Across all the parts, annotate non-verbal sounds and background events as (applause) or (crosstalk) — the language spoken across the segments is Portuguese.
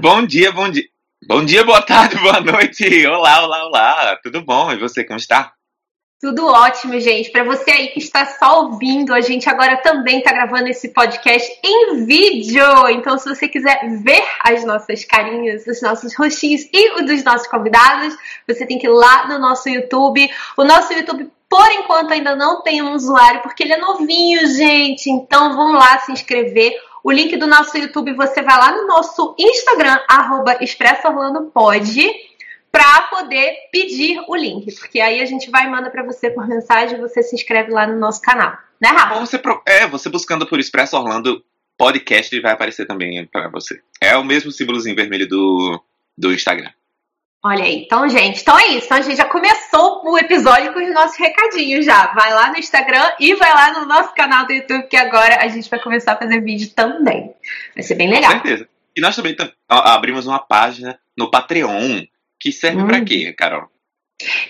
Bom dia, bom dia. Bom dia, boa tarde, (laughs) boa noite. Olá, olá, olá. Tudo bom? E você, como está? Tudo ótimo, gente. Para você aí que está só ouvindo, a gente agora também está gravando esse podcast em vídeo. Então, se você quiser ver as nossas carinhas, os nossos rostinhos e os dos nossos convidados, você tem que ir lá no nosso YouTube. O nosso YouTube por enquanto ainda não tem um usuário porque ele é novinho, gente. Então vão lá se inscrever. O link do nosso YouTube você vai lá no nosso Instagram, arroba para poder pedir o link. Porque aí a gente vai e manda para você por mensagem e você se inscreve lá no nosso canal. Né, Rafa? Você, é, você buscando por Expresso Orlando Podcast, ele vai aparecer também para você. É o mesmo símbolozinho vermelho do, do Instagram. Olha aí. Então, gente, então é isso. Então a gente já começou o episódio com os nossos recadinhos já. Vai lá no Instagram e vai lá no nosso canal do YouTube, que agora a gente vai começar a fazer vídeo também. Vai ser bem Com legal. certeza. E nós também abrimos uma página no Patreon, que serve Hum. pra quê, Carol?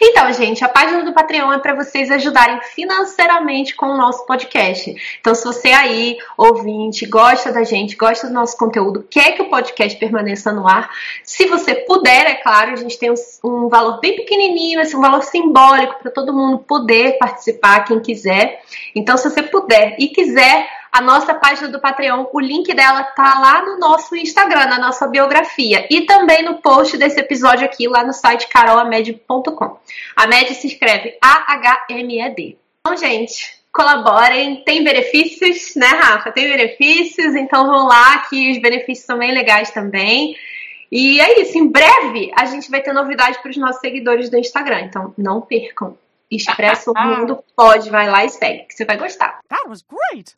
Então, gente, a página do Patreon é para vocês ajudarem financeiramente com o nosso podcast. Então, se você aí, ouvinte, gosta da gente, gosta do nosso conteúdo, quer que o podcast permaneça no ar, se você puder, é claro, a gente tem um, um valor bem pequenininho, assim, um valor simbólico para todo mundo poder participar, quem quiser. Então, se você puder e quiser, a nossa página do Patreon, o link dela tá lá no nosso Instagram, na nossa biografia. E também no post desse episódio aqui, lá no site carolamed.com. A MED se escreve A-H-M-E-D. Então, gente, colaborem. Tem benefícios, né, Rafa? Tem benefícios, então vão lá que os benefícios são bem legais também. E é isso, em breve a gente vai ter novidade para os nossos seguidores do Instagram, então não percam. Expresso (laughs) o Mundo pode, vai lá e segue, que você vai gostar. That was great.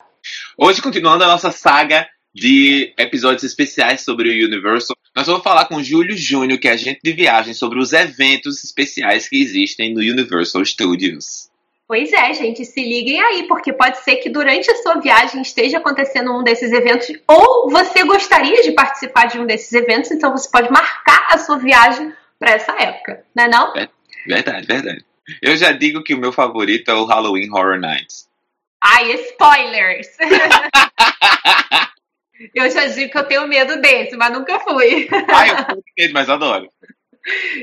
Hoje, continuando a nossa saga de episódios especiais sobre o Universal, nós vamos falar com o Júlio Júnior, que é agente de viagem, sobre os eventos especiais que existem no Universal Studios. Pois é, gente, se liguem aí, porque pode ser que durante a sua viagem esteja acontecendo um desses eventos, ou você gostaria de participar de um desses eventos, então você pode marcar a sua viagem para essa época, né não? Verdade, verdade. Eu já digo que o meu favorito é o Halloween Horror Nights. Ai, spoilers! (laughs) eu já digo que eu tenho medo desse, mas nunca fui. (laughs) Ai, eu tenho medo, mas adoro.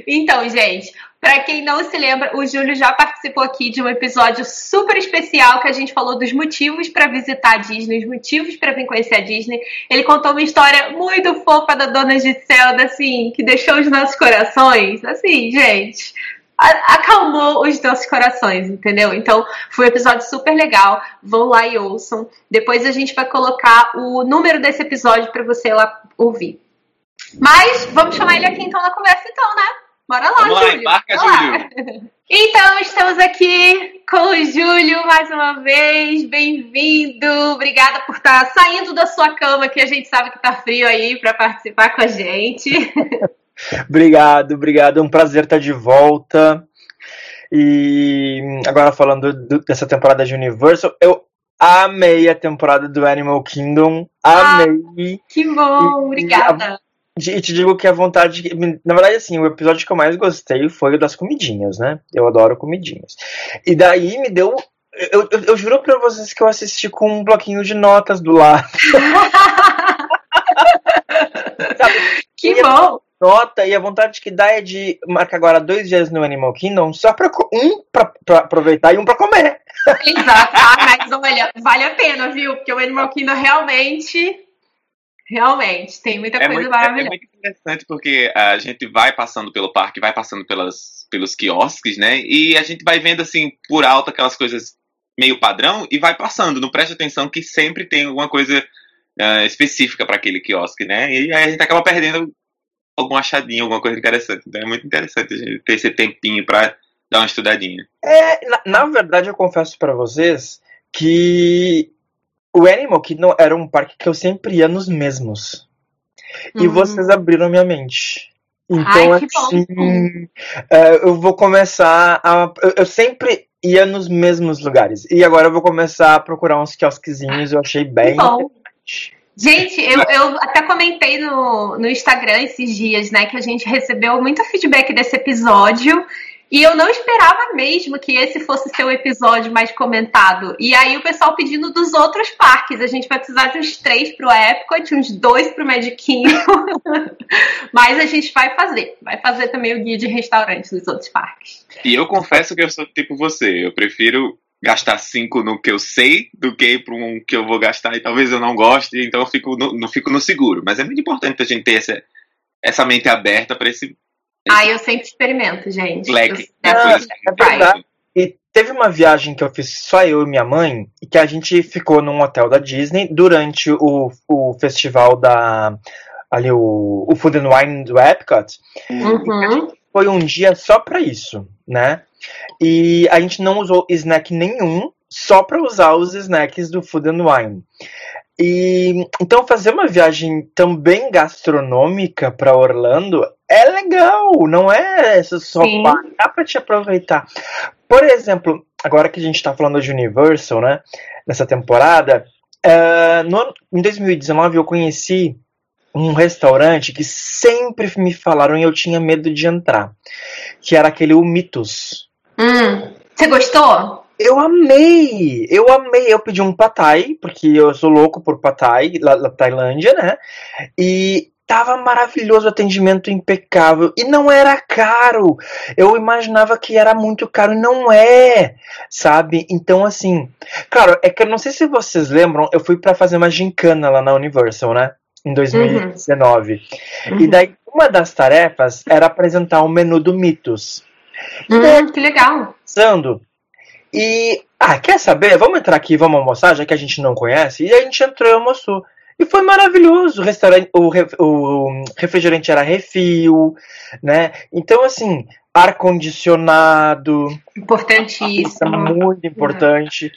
Então, gente, para quem não se lembra, o Júlio já participou aqui de um episódio super especial que a gente falou dos motivos para visitar a Disney, os motivos para vir conhecer a Disney. Ele contou uma história muito fofa da Dona Giselda, assim, que deixou os nossos corações, assim, gente. Acalmou os nossos corações, entendeu? Então, foi um episódio super legal. Vão lá e ouçam. Depois a gente vai colocar o número desse episódio para você lá ouvir. Mas vamos chamar ele aqui então na conversa, então, né? Bora lá, Vamos lá, Júlio. embarca. Júlio. (laughs) Então, estamos aqui com o Júlio mais uma vez. Bem-vindo. Obrigada por estar saindo da sua cama, que a gente sabe que tá frio aí, para participar com a gente. (laughs) Obrigado, obrigado. É um prazer estar de volta. E agora falando do- dessa temporada de Universal, eu amei a temporada do Animal Kingdom. Amei. Que bom, obrigada. E te digo que a vontade. Na verdade, assim, o episódio que eu mais gostei foi o das comidinhas, né? Eu adoro comidinhas. E daí me deu. Eu, eu, eu juro pra vocês que eu assisti com um bloquinho de notas do lado. (laughs) Que bom. Nota e a vontade que dá é de marcar agora dois dias no Animal Kingdom só pra co- um pra, pra aproveitar e um pra comer. Exato. Ah, mas olha, vale a pena, viu? Porque o Animal Kingdom realmente. Realmente, tem muita É coisa muito, é- é maravilhosa. muito interessante porque a gente vai passando pelo parque, vai passando pelas, pelos quiosques, né? E a gente vai vendo assim por alto aquelas coisas meio padrão e vai passando. Não preste atenção que sempre tem alguma coisa ah, específica para aquele quiosque, né? E aí a gente acaba perdendo algum achadinho, alguma coisa interessante. Então é muito interessante a gente ter esse tempinho para dar uma estudadinha. É, na, na verdade, eu confesso pra vocês que o Animal Kingdom era um parque que eu sempre ia nos mesmos. E Hum. vocês abriram minha mente. Então, Ai, assim, é, eu vou começar a. Eu, eu sempre ia nos mesmos lugares. E agora eu vou começar a procurar uns quiosquezinhos. Eu achei Que bem. bom. Gente, eu, eu até comentei no, no Instagram esses dias, né, que a gente recebeu muito feedback desse episódio. E eu não esperava mesmo que esse fosse ser o episódio mais comentado. E aí o pessoal pedindo dos outros parques. A gente vai precisar de uns três pro Epcot, uns dois pro Magic Kingdom. (laughs) Mas a gente vai fazer. Vai fazer também o guia de restaurantes dos outros parques. E eu confesso que eu sou tipo você. Eu prefiro gastar cinco no que eu sei do que para um que eu vou gastar e talvez eu não goste, então eu fico no, não fico no seguro. Mas é muito importante a gente ter essa, essa mente aberta para esse ah, eu sempre experimento, gente. Leque. Eu, é verdade. E teve uma viagem que eu fiz só eu e minha mãe, e que a gente ficou num hotel da Disney durante o, o festival da. Ali, o, o Food and Wine do Epcot. Uhum. Foi um dia só pra isso, né? E a gente não usou snack nenhum, só para usar os snacks do Food and Wine. E então fazer uma viagem também gastronômica para Orlando é legal, não é só dá para te aproveitar. Por exemplo, agora que a gente está falando de Universal, né? Nessa temporada, uh, no, em 2019 eu conheci um restaurante que sempre me falaram e eu tinha medo de entrar, que era aquele o Mitos. Hum, você gostou? Eu amei! Eu amei! Eu pedi um patai, porque eu sou louco por patai, lá na Tailândia, né? E tava maravilhoso, atendimento impecável e não era caro. Eu imaginava que era muito caro e não é, sabe? Então assim, claro, é que eu não sei se vocês lembram, eu fui para fazer uma gincana lá na Universal, né? Em 2019. Uhum. E daí uma das tarefas era apresentar o menu do Mitos. Hum, que legal. Pensando, e, ah, quer saber? Vamos entrar aqui, vamos almoçar, já que a gente não conhece. E a gente entrou e almoçou. E foi maravilhoso. O, restaurante, o, o refrigerante era refil, né? Então, assim, ar-condicionado. Importantíssimo. Muito importante.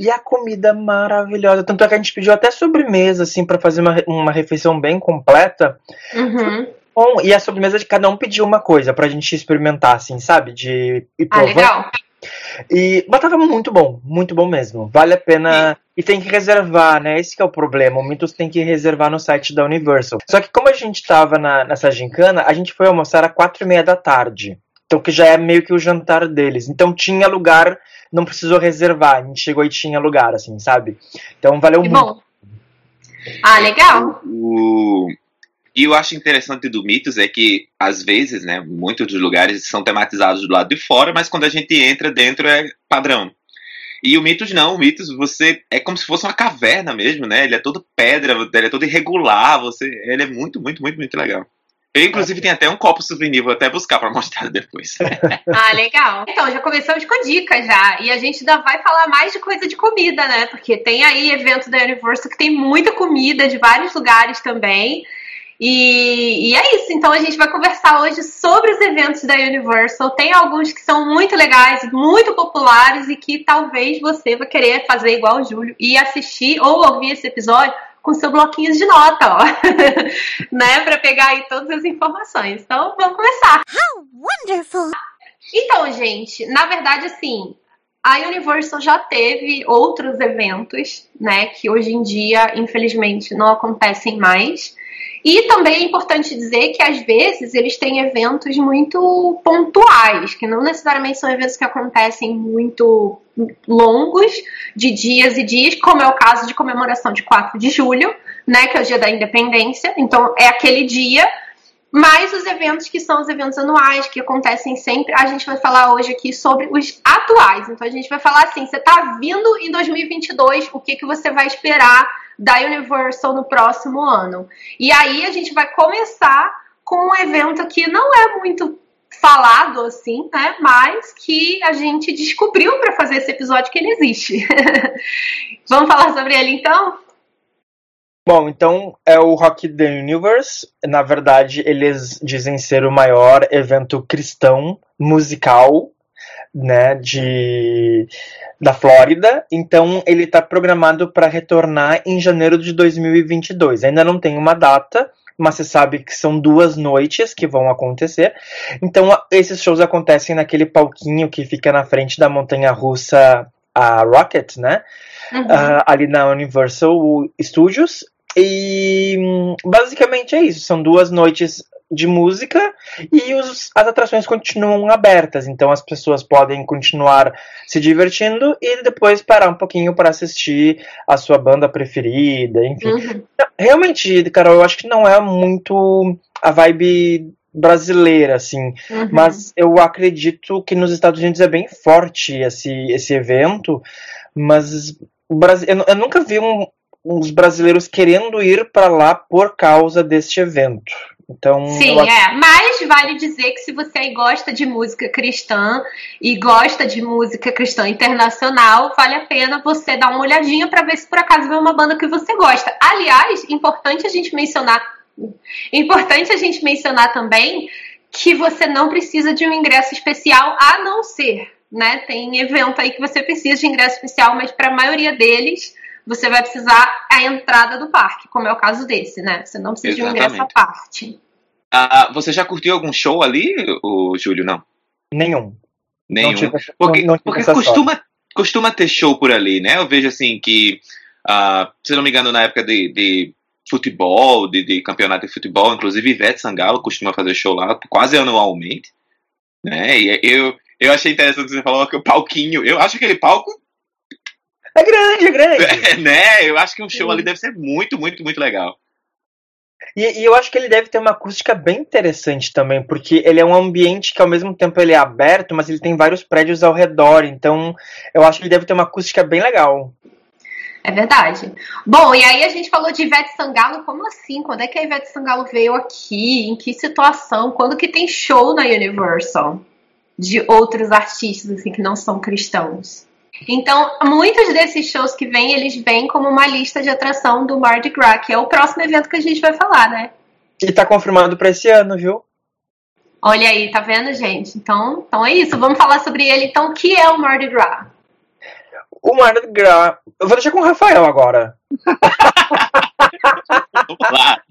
E a comida maravilhosa. Tanto é que a gente pediu até sobremesa, assim, para fazer uma, uma refeição bem completa. Uhum. Bom, e a sobremesa de cada um pediu uma coisa pra gente experimentar, assim, sabe? De ir ah, legal. E, mas tava muito bom, muito bom mesmo. Vale a pena. E tem que reservar, né? Esse é o problema. O Mitos tem que reservar no site da Universal. Só que como a gente tava na, nessa gincana, a gente foi almoçar às quatro e meia da tarde. Então que já é meio que o jantar deles. Então tinha lugar, não precisou reservar. A gente chegou e tinha lugar, assim, sabe? Então valeu que muito. Bom. Ah, legal. O, e eu acho interessante do Mitos é que, às vezes, né, muitos dos lugares são tematizados do lado de fora, mas quando a gente entra dentro é padrão. E o Mitos não, o Mitos você é como se fosse uma caverna mesmo, né? Ele é todo pedra, ele é todo irregular, você, ele é muito, muito, muito, muito legal. Eu, inclusive, tenho até um copo souvenir, vou até buscar para mostrar depois. (laughs) ah, legal. Então, já começamos com dicas já. E a gente ainda vai falar mais de coisa de comida, né? Porque tem aí evento da Universal que tem muita comida de vários lugares também. E, e, é isso, então a gente vai conversar hoje sobre os eventos da Universal. Tem alguns que são muito legais, muito populares e que talvez você vai querer fazer igual o Júlio e assistir ou ouvir esse episódio com seu bloquinho de nota, ó, (laughs) né, para pegar aí todas as informações. Então, vamos começar. How wonderful! Então, gente, na verdade, assim, a Universal já teve outros eventos, né, que hoje em dia, infelizmente, não acontecem mais. E também é importante dizer que às vezes eles têm eventos muito pontuais, que não necessariamente são eventos que acontecem muito longos, de dias e dias, como é o caso de comemoração de 4 de julho, né, que é o dia da independência. Então é aquele dia, mas os eventos que são os eventos anuais, que acontecem sempre, a gente vai falar hoje aqui sobre os atuais. Então a gente vai falar assim, você está vindo em 2022, o que, que você vai esperar da Universal no próximo ano. E aí a gente vai começar com um evento que não é muito falado assim, né? Mas que a gente descobriu para fazer esse episódio que ele existe. (laughs) Vamos falar sobre ele então? Bom, então é o Rock the Universe. Na verdade, eles dizem ser o maior evento cristão musical, né, de da Flórida, então ele está programado para retornar em janeiro de 2022. Ainda não tem uma data, mas você sabe que são duas noites que vão acontecer. Então esses shows acontecem naquele palquinho que fica na frente da montanha russa a Rocket, né? Uhum. Uh, ali na Universal Studios. E basicamente é isso. São duas noites de música e os, as atrações continuam abertas, então as pessoas podem continuar se divertindo e depois parar um pouquinho para assistir a sua banda preferida, enfim. Uhum. Realmente, Carol, eu acho que não é muito a vibe brasileira, assim, uhum. mas eu acredito que nos Estados Unidos é bem forte esse, esse evento, mas eu, eu nunca vi um, uns brasileiros querendo ir para lá por causa deste evento. Então, Sim, acho... é. Mas vale dizer que se você gosta de música cristã e gosta de música cristã internacional, vale a pena você dar uma olhadinha para ver se por acaso é uma banda que você gosta. Aliás, importante a gente mencionar, importante a gente mencionar também que você não precisa de um ingresso especial a não ser, né? Tem evento aí que você precisa de ingresso especial, mas para a maioria deles você vai precisar a entrada do parque, como é o caso desse, né? Você não precisa Exatamente. de um ingresso à parte. Ah, você já curtiu algum show ali, o Júlio, não? Nenhum. Nenhum. Não tive, porque não, não porque costuma, costuma ter show por ali, né? Eu vejo assim que, uh, se não me engano, na época de, de futebol, de, de, campeonato de futebol, inclusive Ivete Sangalo costuma fazer show lá quase anualmente. Né? E eu, eu achei interessante que você falou que o palquinho, eu acho aquele palco é grande, é grande. (laughs) É, né? Eu acho que um show Sim. ali deve ser muito, muito, muito legal. E, e, eu acho que ele deve ter uma acústica bem interessante também, porque ele é um ambiente que ao mesmo tempo ele é aberto, mas ele tem vários prédios ao redor, então eu acho que ele deve ter uma acústica bem legal. É verdade. Bom, e aí a gente falou de Ivete Sangalo, como assim? Quando é que a Ivete Sangalo veio aqui? Em que situação? Quando que tem show na Universal? De outros artistas, assim, que não são cristãos? Então, muitos desses shows que vêm, eles vêm como uma lista de atração do Mardi Gras, que é o próximo evento que a gente vai falar, né? E tá confirmado para esse ano, viu? Olha aí, tá vendo, gente? Então, então é isso. Vamos falar sobre ele. Então, o que é o Mardi Gras? O Mardi Gras. Eu vou deixar com o Rafael agora. Vamos lá.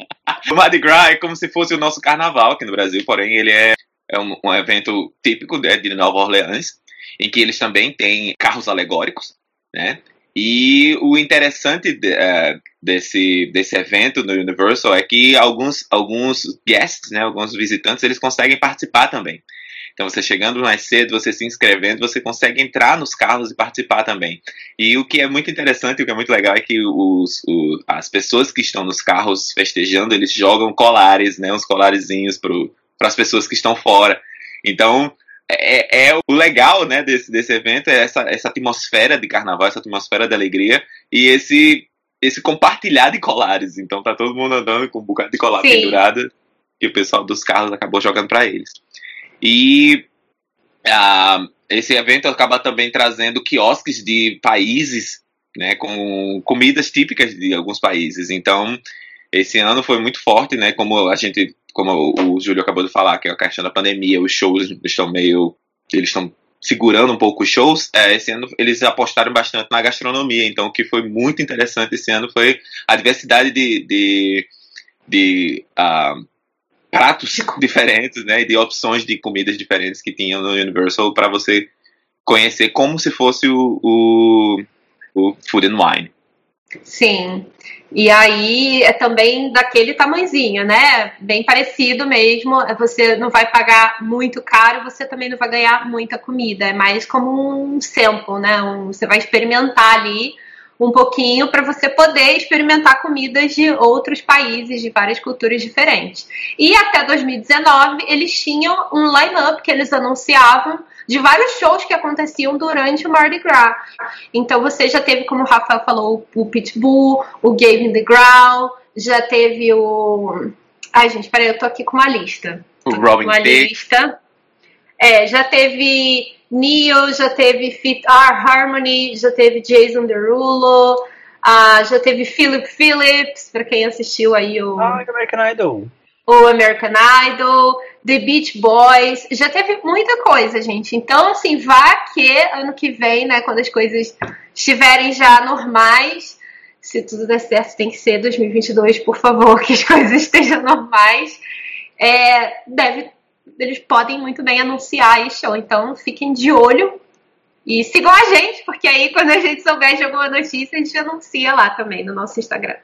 O Mardi Gras é como se fosse o nosso carnaval aqui no Brasil, porém ele é, é um, um evento típico de, de Nova Orleans em que eles também têm carros alegóricos, né? E o interessante de, uh, desse, desse evento no Universal é que alguns, alguns guests, né, alguns visitantes, eles conseguem participar também. Então, você chegando mais cedo, você se inscrevendo, você consegue entrar nos carros e participar também. E o que é muito interessante, o que é muito legal é que os, os as pessoas que estão nos carros festejando, eles jogam colares, né, uns colarezinhos para as pessoas que estão fora. Então, é, é, o legal né, desse, desse evento, é essa, essa atmosfera de carnaval, essa atmosfera de alegria e esse, esse compartilhar de colares. Então tá todo mundo andando com um bocado de colar Sim. pendurada e o pessoal dos carros acabou jogando para eles. E uh, esse evento acaba também trazendo quiosques de países né, com comidas típicas de alguns países. Então, esse ano foi muito forte, né? Como a gente como o Júlio acabou de falar, que é a questão da pandemia, os shows estão meio. Eles estão segurando um pouco os shows. É, esse ano eles apostaram bastante na gastronomia, então o que foi muito interessante esse ano foi a diversidade de, de, de uh, pratos (laughs) diferentes, né, de opções de comidas diferentes que tinham no Universal para você conhecer como se fosse o, o, o Food and Wine. Sim. E aí é também daquele tamanzinho, né? Bem parecido mesmo. Você não vai pagar muito caro, você também não vai ganhar muita comida. É mais como um sample, né? Um, você vai experimentar ali um pouquinho para você poder experimentar comidas de outros países, de várias culturas diferentes. E até 2019 eles tinham um line-up que eles anunciavam de vários shows que aconteciam durante o Mardi Gras. Então você já teve, como o Rafael falou, o Pitbull, o Gavin DeGraw, já teve o. Ai, gente, peraí, eu tô aqui com uma lista. O Robin uma lista. É, já teve Neo, já teve Fit R Harmony, já teve Jason Derulo, uh, já teve Philip Phillips, para quem assistiu aí o. Ah, American Idol o American Idol, The Beach Boys, já teve muita coisa, gente. Então, assim, vá que ano que vem, né, quando as coisas estiverem já normais, se tudo der certo, tem que ser 2022, por favor, que as (laughs) coisas estejam normais. É, deve, eles podem muito bem anunciar isso, então fiquem de olho e sigam a gente, porque aí quando a gente souber de alguma notícia, a gente anuncia lá também no nosso Instagram.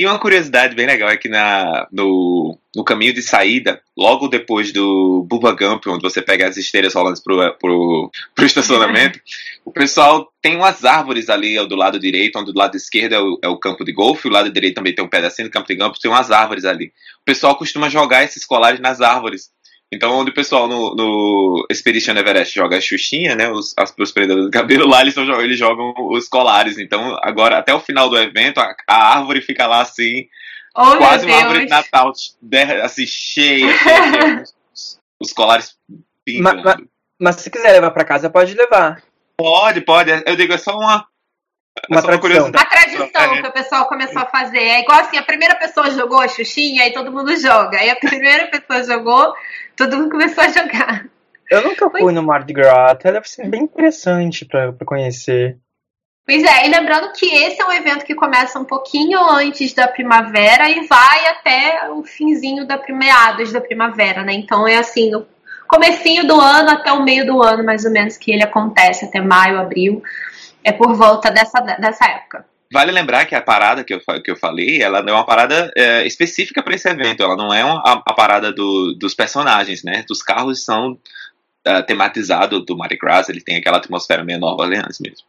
E uma curiosidade bem legal é que na, no, no caminho de saída, logo depois do Bubba Gump, onde você pega as esteiras rolantes pro, pro, pro estacionamento, (laughs) o pessoal tem umas árvores ali do lado direito, onde do lado esquerdo é o, é o campo de golfe, o lado direito também tem um pedacinho do campo de golfe, tem umas árvores ali. O pessoal costuma jogar esses colares nas árvores. Então, onde o pessoal no, no Expedition Everest joga a xuxinha, né, os, as prendedores do cabelo, lá eles, tão, eles jogam os colares. Então, agora, até o final do evento, a, a árvore fica lá assim, Oh, quase uma árvore de. Natal, assim, cheia, cheia (laughs) os, os colares pingando. Ma- Mas se quiser levar pra casa, pode levar. Pode, pode. Eu digo, é só uma, Uma só tradição. curiosidade. A tradição que o pessoal começou a fazer. É igual assim, a primeira pessoa jogou a Xuxinha, aí todo mundo joga. Aí a primeira pessoa jogou, todo mundo começou a jogar. Eu nunca fui no Mardi Gras, até deve ser bem interessante pra, pra conhecer. Pois é, e lembrando que esse é um evento que começa um pouquinho antes da primavera e vai até o finzinho da meados da primavera, né? Então é assim, no comecinho do ano até o meio do ano, mais ou menos, que ele acontece, até maio, abril. É por volta dessa, dessa época. Vale lembrar que a parada que eu, que eu falei, ela é uma parada é, específica para esse evento. Ela não é uma, a, a parada do- dos personagens, né? Dos carros são ah, tematizados do Mardi Gras, ele tem aquela atmosfera meio Nova Orleans mesmo.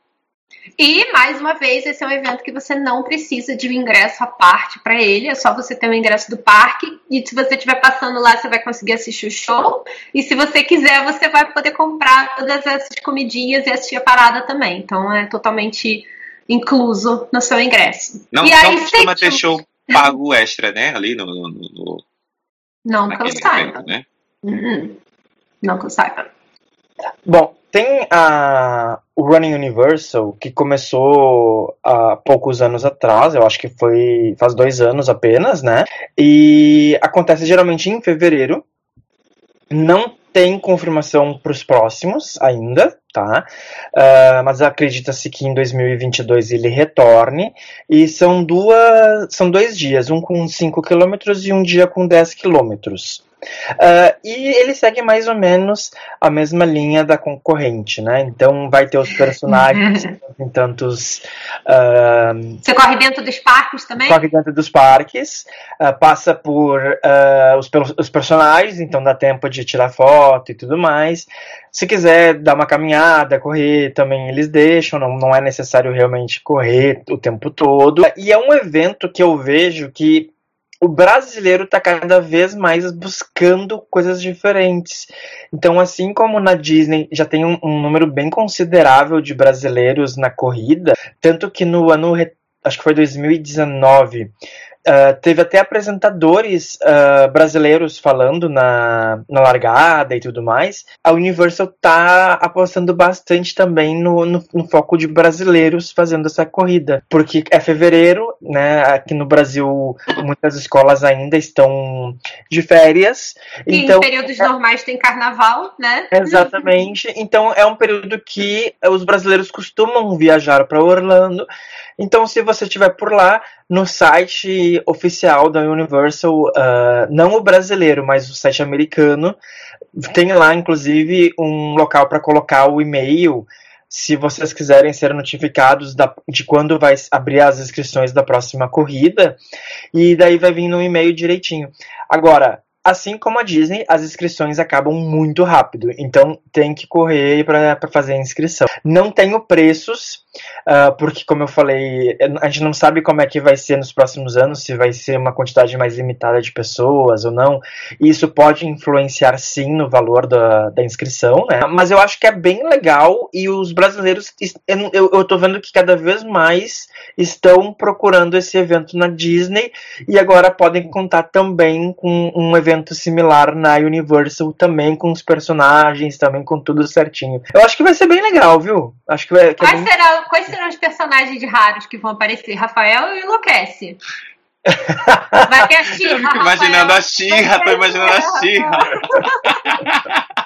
E, mais uma vez, esse é um evento que você não precisa de um ingresso à parte para ele, é só você ter o ingresso do parque. E se você estiver passando lá, você vai conseguir assistir o show. E se você quiser, você vai poder comprar todas essas comidinhas e assistir a parada também. Então é totalmente incluso no seu ingresso. Não, e não aí, costuma sei ter show pago extra, né? Ali no, no, no- Não que eu saiba. evento, né? Uhum. Não que eu saiba. Bom, tem a, o Running Universal, que começou há poucos anos atrás, eu acho que foi faz dois anos apenas, né? E acontece geralmente em fevereiro. Não tem confirmação para os próximos ainda, tá? Ah, mas acredita-se que em 2022 ele retorne. E são duas, são dois dias, um com 5 km e um dia com 10 km. e ele segue mais ou menos a mesma linha da concorrente, né? Então vai ter os personagens em tantos ah, Você corre dentro dos parques também? corre dentro dos parques, ah, passa por os, os personagens, então dá tempo de tirar foto e tudo mais. Se quiser dar uma caminhada, correr, também eles deixam, não, não é necessário realmente correr o tempo todo. E é um evento que eu vejo que o brasileiro está cada vez mais buscando coisas diferentes. Então, assim como na Disney já tem um, um número bem considerável de brasileiros na corrida, tanto que no ano, acho que foi 2019, ah, teve até apresentadores ah, brasileiros falando na, na largada e tudo mais. A Universal tá apostando bastante também no, no, no foco de brasileiros fazendo essa corrida, porque é fevereiro, né? Aqui no Brasil, muitas escolas ainda estão de férias, E então em períodos normais tem carnaval, né? Exatamente. (laughs) Então é um período que os brasileiros costumam viajar para Orlando. Então, se você estiver por lá, no site oficial da Universal, ah, não o brasileiro, mas o site americano, tem lá, inclusive, um local para colocar o e-mail. Se vocês quiserem ser notificados da- de quando vai abrir as inscrições da próxima corrida, e daí vai vir no e-mail direitinho. Agora, assim como a Disney, as inscrições acabam muito rápido, então tem que correr para fazer a inscrição. Não tenho preços, ah, porque, como eu falei, a gente não sabe como é que vai ser nos próximos anos, se vai ser uma quantidade mais limitada de pessoas ou não. Isso pode influenciar sim no valor da, da inscrição, né? Mas eu acho que é bem legal e os brasileiros, eu, eu tô vendo que cada vez mais estão procurando esse evento na Disney e agora podem contar também com um evento similar na Universal, também com os personagens, também com tudo certinho. Eu acho que vai ser bem legal, viu? Acho que vai. Que é Quais, bem... serão, quais serão os personagens raros que vão aparecer? Rafael enlouquece. (laughs) Vai ter a Xirra. imaginando a. Xirra, tô imaginando a Xirra. (laughs)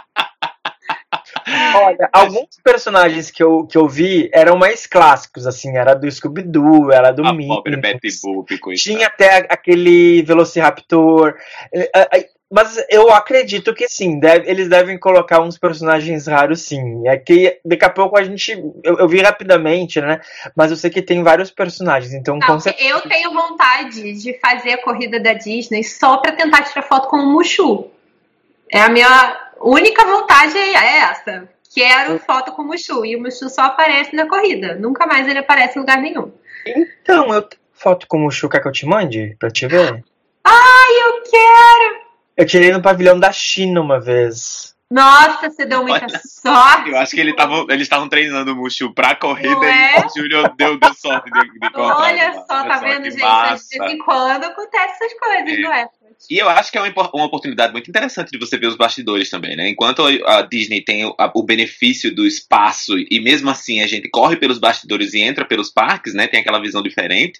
Olha, alguns personagens que eu, que eu vi eram mais clássicos, assim, era do Scooby-Doo, era do A Minnie. pobre Betty Boop. Tinha até a- aquele Velociraptor. Eh, eh, eh, Mas eu acredito que sim, deve, eles devem colocar uns personagens raros sim. É que daqui a pouco a gente. Eu, eu vi rapidamente, né? Mas eu sei que tem vários personagens, então Não, Eu tenho vontade de fazer a corrida da Disney só pra tentar tirar foto com o Mushu. É a minha única vontade é essa. Quero foto com o Mushu. E o Mushu só aparece na corrida. Nunca mais ele aparece em lugar nenhum. Então, eu foto com o Mushu, quer que eu te mande? Pra te ver? Ai, eu quero! Eu tirei no pavilhão da China uma vez. Nossa, você deu muita Olha, sorte. Eu acho que ele tava, eles estavam treinando o Mushu pra corrida é? e o Júlio deu, deu sorte de, de. (laughs) Olha só, tá vendo, gente? Massa. De vez em quando acontece essas coisas, é. não é? E eu acho que é uma, uma oportunidade muito interessante de você ver os bastidores também, né? Enquanto a Disney tem o, a, o, benefício do espaço e mesmo assim a gente corre pelos bastidores e entra pelos parques, né? Tem aquela visão diferente.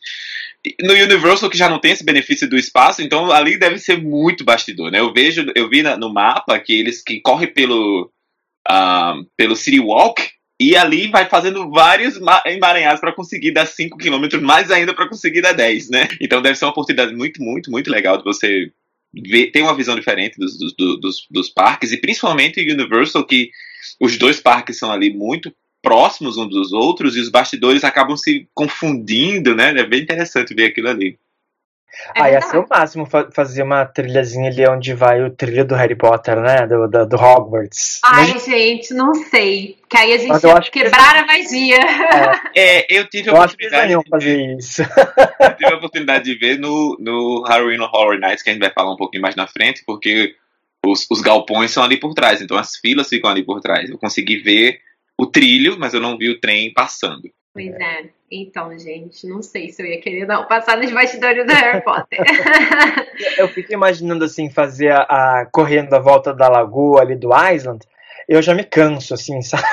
No Universal que já não tem esse benefício do espaço, então ali deve ser muito bastidor, né? Eu vejo, eu vi na, no mapa que eles que correm pelo uh, pelo City Walk e ali vai fazendo vários emaranhados para conseguir dar 5 km, mais ainda para conseguir dar 10, né? Então deve ser uma oportunidade muito, muito, muito legal de você ver, ter uma visão diferente dos, dos, dos, dos parques, e principalmente o Universal, que os dois parques são ali muito próximos uns dos outros e os bastidores acabam se confundindo, né? É bem interessante ver aquilo ali. É ah, ia ser o máximo fazer uma trilhazinha ali onde vai o trilho do Harry Potter, né? Do, do, do Hogwarts. Ai, Mas... gente, não sei. Que aí a gente ia quebrar que... a magia. É. é, eu tive a eu oportunidade. de fazer isso. eu tive a oportunidade de ver no, no Halloween Horror Nights, que a gente vai falar um pouquinho mais na frente, porque os, os galpões são ali por trás, então as filas ficam ali por trás. Eu consegui ver o trilho, mas eu não vi o trem passando. Pois é. Então, gente, não sei se eu ia querer não passar nos bastidores do Harry Potter. (laughs) eu fico imaginando assim, fazer a, a, correndo a volta da lagoa ali do Island. Eu já me canso, assim, (laughs) sabe?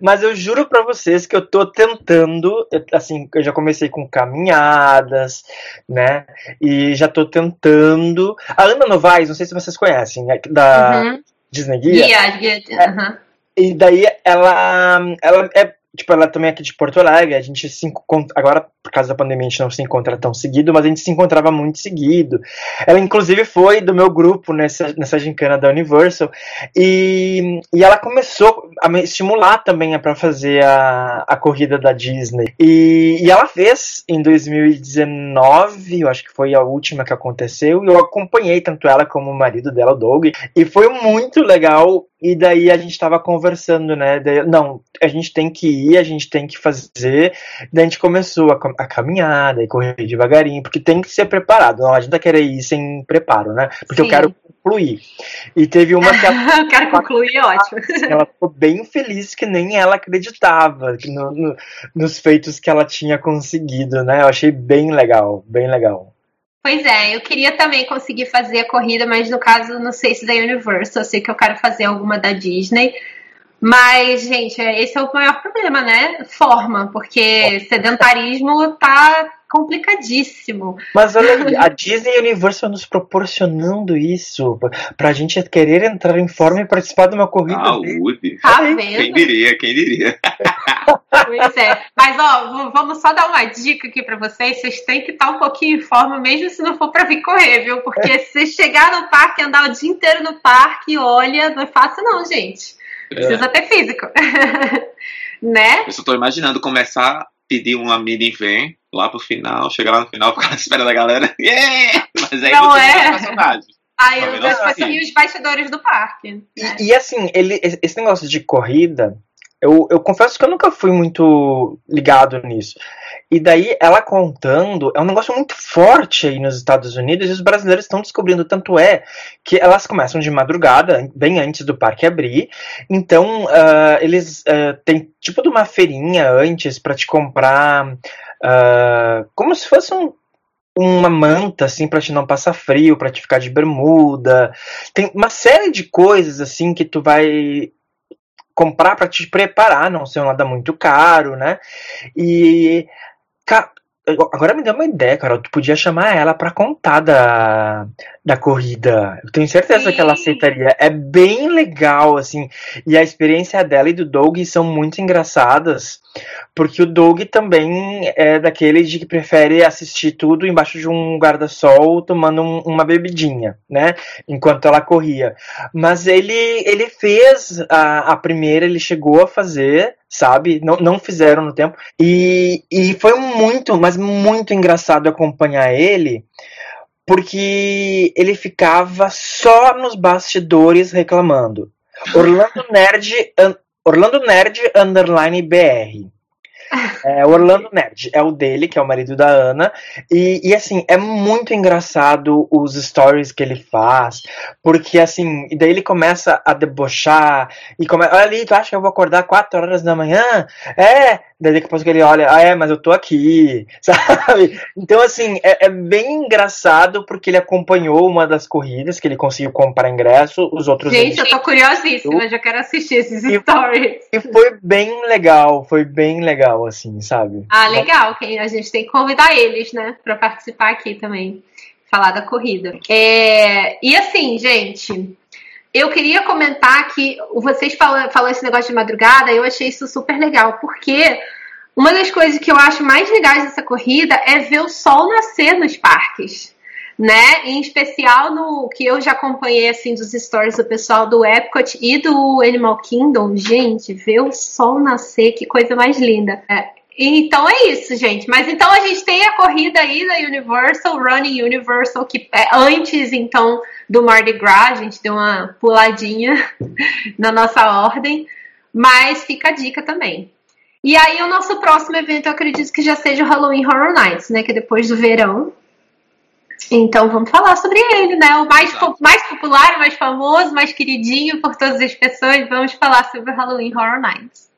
Mas eu juro para vocês que eu tô tentando, assim, eu já comecei com caminhadas, né? E já tô tentando. A Ana Novaes, não sei se vocês conhecem, né? da uhum. Disney Guia. Guia, guia. Uhum. E daí ela, ela é tipo, ela também é aqui de Porto Alegre, a gente se agora por causa da pandemia a gente não se encontra tão seguido, mas a gente se encontrava muito seguido. Ela inclusive foi do meu grupo nessa, nessa gincana da Universal e, e ela começou a me estimular também para fazer a, a corrida da Disney. E, e ela fez em 2019, eu acho que foi a última que aconteceu, e eu acompanhei tanto ela como o marido dela, o Doug, e foi muito legal e daí a gente estava conversando, né? Não, a gente tem que ir, a gente tem que fazer. Daí a gente começou a, a caminhar, daí correr devagarinho, porque tem que ser preparado. Não adianta querer ir sem preparo, né? Porque Sim. eu quero concluir. E teve uma que ela, (laughs) eu quero concluir, ótimo. Ela ficou bem feliz que nem ela acreditava no, no, nos feitos que ela tinha conseguido, né? Eu achei bem legal, bem legal. Pois é, eu queria também conseguir fazer a corrida, mas no caso, não sei se da Universal, eu sei que eu quero fazer alguma da Disney. Mas, gente, esse é o maior problema, né? Forma, porque sedentarismo tá complicadíssimo. Mas olha, (laughs) a Disney Universal nos proporcionando isso pra gente querer entrar em forma e participar de uma corrida. Saúde. Tá vendo? Quem diria, quem diria. (laughs) Pois é. Mas, ó, vamos só dar uma dica aqui pra vocês. Vocês têm que estar um pouquinho em forma, mesmo se não for pra vir correr, viu? Porque se você chegar no parque, andar o dia inteiro no parque, olha, não é fácil não, gente. Precisa é. ter físico. (laughs) né? Eu só tô imaginando começar pedir uma minivan lá pro final, chegar lá no final, (laughs) ficar esperando a galera. (laughs) Yeah! Mas aí não é. Aí eu assim, os bastidores do parque. Né? E, e, assim, ele, esse negócio de corrida, eu, eu confesso que eu nunca fui muito ligado nisso. E daí ela contando, é um negócio muito forte aí nos Estados Unidos e os brasileiros estão descobrindo. Tanto é que elas começam de madrugada, bem antes do parque abrir. Então uh, eles uh, têm tipo de uma feirinha antes para te comprar, uh, como se fosse um, uma manta assim para te não passar frio, para te ficar de bermuda. Tem uma série de coisas assim que tu vai comprar para te preparar, não ser nada muito caro, né? E Agora me deu uma ideia, Carol. Tu podia chamar ela para contar da, da corrida. Eu tenho certeza Sim. que ela aceitaria. É bem legal, assim. E a experiência dela e do Doug são muito engraçadas. Porque o Doug também é daquele de que prefere assistir tudo embaixo de um guarda-sol tomando um, uma bebidinha, né? Enquanto ela corria. Mas ele, ele fez a, a primeira, ele chegou a fazer, sabe? Não, não fizeram no tempo. E, e foi muito, mas muito engraçado acompanhar ele, porque ele ficava só nos bastidores reclamando. Orlando Nerd, Orlando Nerd Underline BR. É, Orlando Nerd é o dele, que é o marido da Ana. E, e, assim, é muito engraçado os stories que ele faz. Porque assim, e daí ele começa a debochar. E começa. Olha ali, tu acha que eu vou acordar 4 horas da manhã? É! Daí depois que ele olha, ah, é, mas eu tô aqui, (laughs) sabe? Então, assim, é, é, bem engraçado porque ele acompanhou uma das corridas que ele conseguiu comprar ingresso, os outros. Gente, eu tô curiosíssima, já quero assistir esses e, stories. E foi bem legal, foi bem legal, assim, sabe? Ah, legal, que a gente tem que convidar eles, né, pra participar aqui também, falar da corrida. É, e assim, gente. Eu queria comentar que vocês falam, falam esse negócio de madrugada, eu achei isso super legal, porque uma das coisas que eu acho mais legais dessa corrida é ver o sol nascer nos parques. Né? Em especial no que eu já acompanhei assim dos stories do pessoal do Epcot e do Animal Kingdom, gente, ver o sol nascer, que coisa mais linda. É, então é isso, gente. Mas então a gente tem a corrida aí da Universal, Running Universal, que é antes então do Mardi Gras, a gente deu uma puladinha (laughs) na nossa ordem, mas fica a dica também. E aí o nosso próximo evento eu acredito que já seja o Halloween Horror Nights, né, que é depois do verão. Então vamos falar sobre ele, né? O mais, mais popular, mais famoso, mais queridinho por todas as pessoas. Vamos falar sobre o Halloween Horror Nights.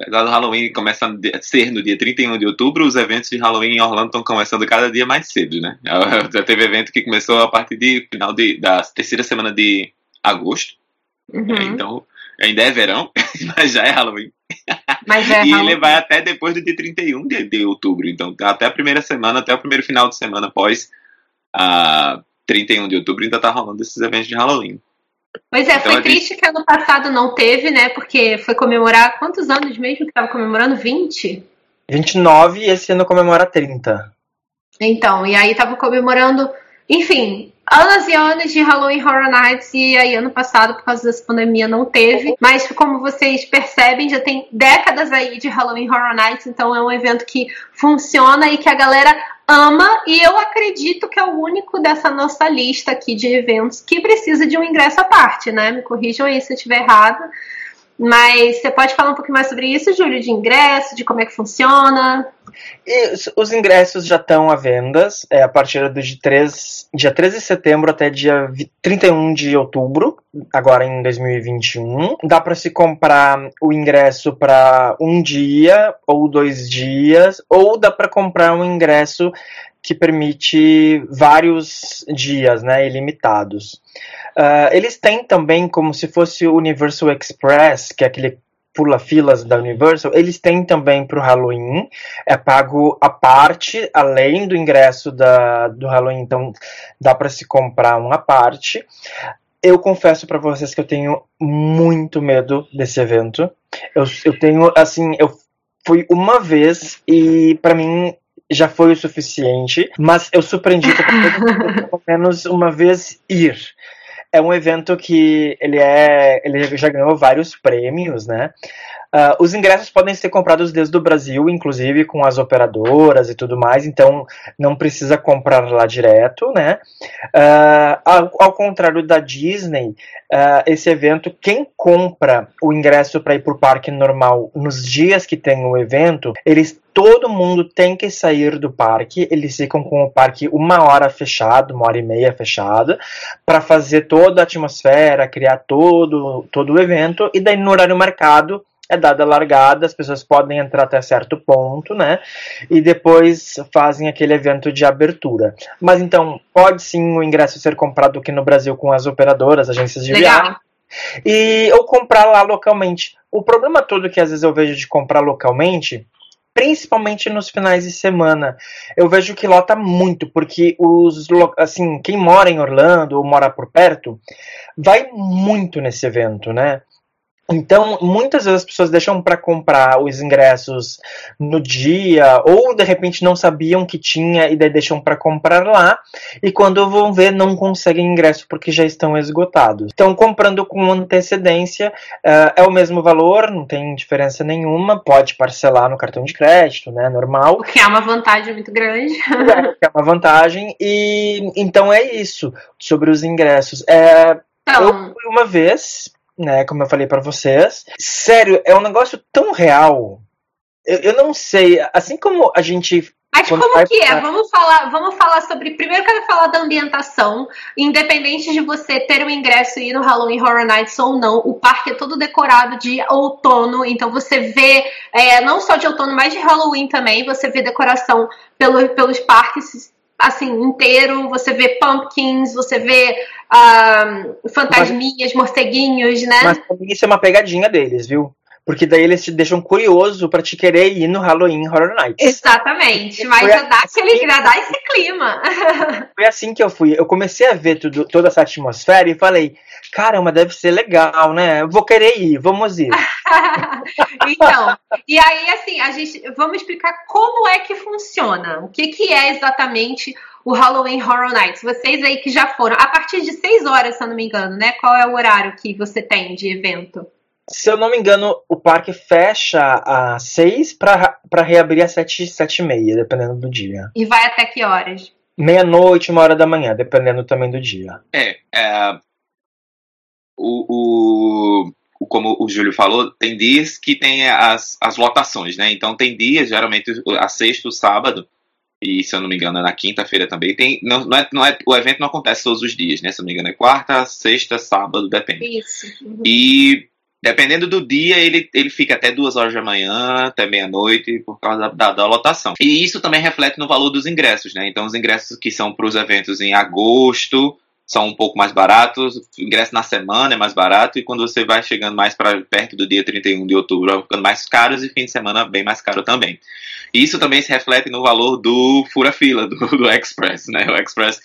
Apesar do Halloween começa a ser no dia 31 de outubro, os eventos de Halloween em Orlando estão começando cada dia mais cedo, né? (laughs) Já teve evento que começou a partir de final de, da terceira semana de agosto. Uhum. É, então, ainda é verão, (laughs) mas já é Halloween. Mas é (laughs) e Halloween. ele vai até depois do dia 31 de, de outubro. Então, até a primeira semana, até o primeiro final de semana após a 31 de outubro, ainda tá rolando esses eventos de Halloween. Pois é, então, foi triste que ano passado não teve, né? Porque foi comemorar quantos anos mesmo que tava comemorando? 20? 29 e esse ano comemora 30. Então, e aí tava comemorando, enfim, anos e anos de Halloween Horror Nights e aí ano passado, por causa dessa pandemia, não teve. Mas como vocês percebem, já tem décadas aí de Halloween Horror Nights, então é um evento que funciona e que a galera ama e eu acredito que é o único dessa nossa lista aqui de eventos que precisa de um ingresso à parte, né? Me corrijam aí se eu estiver errado. Mas você pode falar um pouquinho mais sobre isso, Júlio, de ingresso, de como é que funciona? E os ingressos já estão à venda é, a partir do dia 3, dia 13 de setembro até dia 31 de outubro, agora em 2021. Dá para se comprar o ingresso para um dia ou dois dias, ou dá para comprar um ingresso que permite vários dias, né, ilimitados. Uh, eles têm também, como se fosse o Universal Express, que é aquele pula-filas da Universal, eles têm também para o Halloween, é pago a parte, além do ingresso da, do Halloween, então dá para se comprar uma parte. Eu confesso para vocês que eu tenho muito medo desse evento. Eu, eu tenho, assim, eu fui uma vez e para mim já foi o suficiente, mas eu surpreendi pelo menos uma vez ir. É um evento que ele é, ele já ganhou vários prêmios, né? Uh, os ingressos podem ser comprados desde o Brasil, inclusive com as operadoras e tudo mais, então não precisa comprar lá direto, né? Uh, ao, ao, contrário da Disney, uh, esse evento, quem compra o ingresso para ir para o parque normal nos dias que tem o evento, eles todo mundo tem que sair do parque. Eles ficam com o parque uma hora fechado, uma hora e meia fechado, para fazer toda a atmosfera, criar todo, todo o evento. E daí no horário marcado é dada largada, as pessoas podem entrar até certo ponto, né? E depois fazem aquele evento de abertura. Mas então, pode sim o ingresso ser comprado aqui no Brasil com as operadoras, agências de Legal. viagem. E ou comprar lá localmente. O problema todo que às vezes eu vejo de comprar localmente principalmente nos finais de semana. Eu vejo que lota muito, porque os assim, quem mora em Orlando ou mora por perto, vai muito nesse evento, né? Então, muitas vezes as pessoas deixam para comprar os ingressos no dia, ou de repente não sabiam que tinha e daí deixam para comprar lá, e quando vão ver não conseguem ingresso porque já estão esgotados. Então, comprando com antecedência uh, é o mesmo valor, não tem diferença nenhuma, pode parcelar no cartão de crédito, né, normal. O que é uma vantagem muito grande. (laughs) é, é uma vantagem, e então é isso sobre os ingressos. É, então... Eu fui uma vez né? Como eu falei para vocês. Sério, é um negócio tão real. Eu, eu não sei. Assim como a gente mas como que é? Vamos falar, vamos falar sobre. Primeiro quero falar da ambientação. Independente de você ter o ingresso e ir no Halloween Horror Nights ou não, o parque é todo decorado de outono. Então você vê, é, não só de outono, mas de Halloween também. Você vê decoração pelo, pelos parques assim, inteiro. Você vê pumpkins, você vê fantasminhas, mas, morceguinhos, né? Mas isso é uma pegadinha deles, viu? Porque daí eles te deixam curioso para te querer ir no Halloween Horror Nights. Exatamente, mas já dá, assim, aquele, já dá esse clima. (laughs) Foi assim que eu fui. Eu comecei a ver tudo, toda essa atmosfera e falei, caramba, deve ser legal, né? Eu vou querer ir, vamos ir. (laughs) então, e aí assim, a gente vamos explicar como é que funciona. O que, que é exatamente o Halloween Horror Nights. Vocês aí que já foram, a partir de 6 horas, se eu não me engano, né? Qual é o horário que você tem de evento? Se eu não me engano, o parque fecha às 6 para reabrir às 7, 7 e meia, dependendo do dia. E vai até que horas? Meia-noite, uma hora da manhã, dependendo também do dia. É, é o, o, como o Júlio falou, tem dias que tem as, as lotações, né? Então tem dias, geralmente a sexta, o sábado, e se eu não me engano é na quinta-feira também. Tem, não, não, é, não é, o evento não acontece todos os dias, né? Se eu não me engano é quarta, sexta, sábado, depende. Isso. Uhum. E Dependendo do dia, ele, ele fica até duas horas da manhã, até meia-noite, por causa da, da, da, lotação. E isso também reflete no valor dos ingressos, né? Então, os ingressos que são para os eventos em agosto são um pouco mais baratos, ingresso na semana é mais barato, e quando você vai chegando mais para perto do dia 31 de outubro, vai ficando mais caros, e fim de semana bem mais caro também. Isso também se reflete no valor do fura-fila, do, (laughs) do Express, né? O Express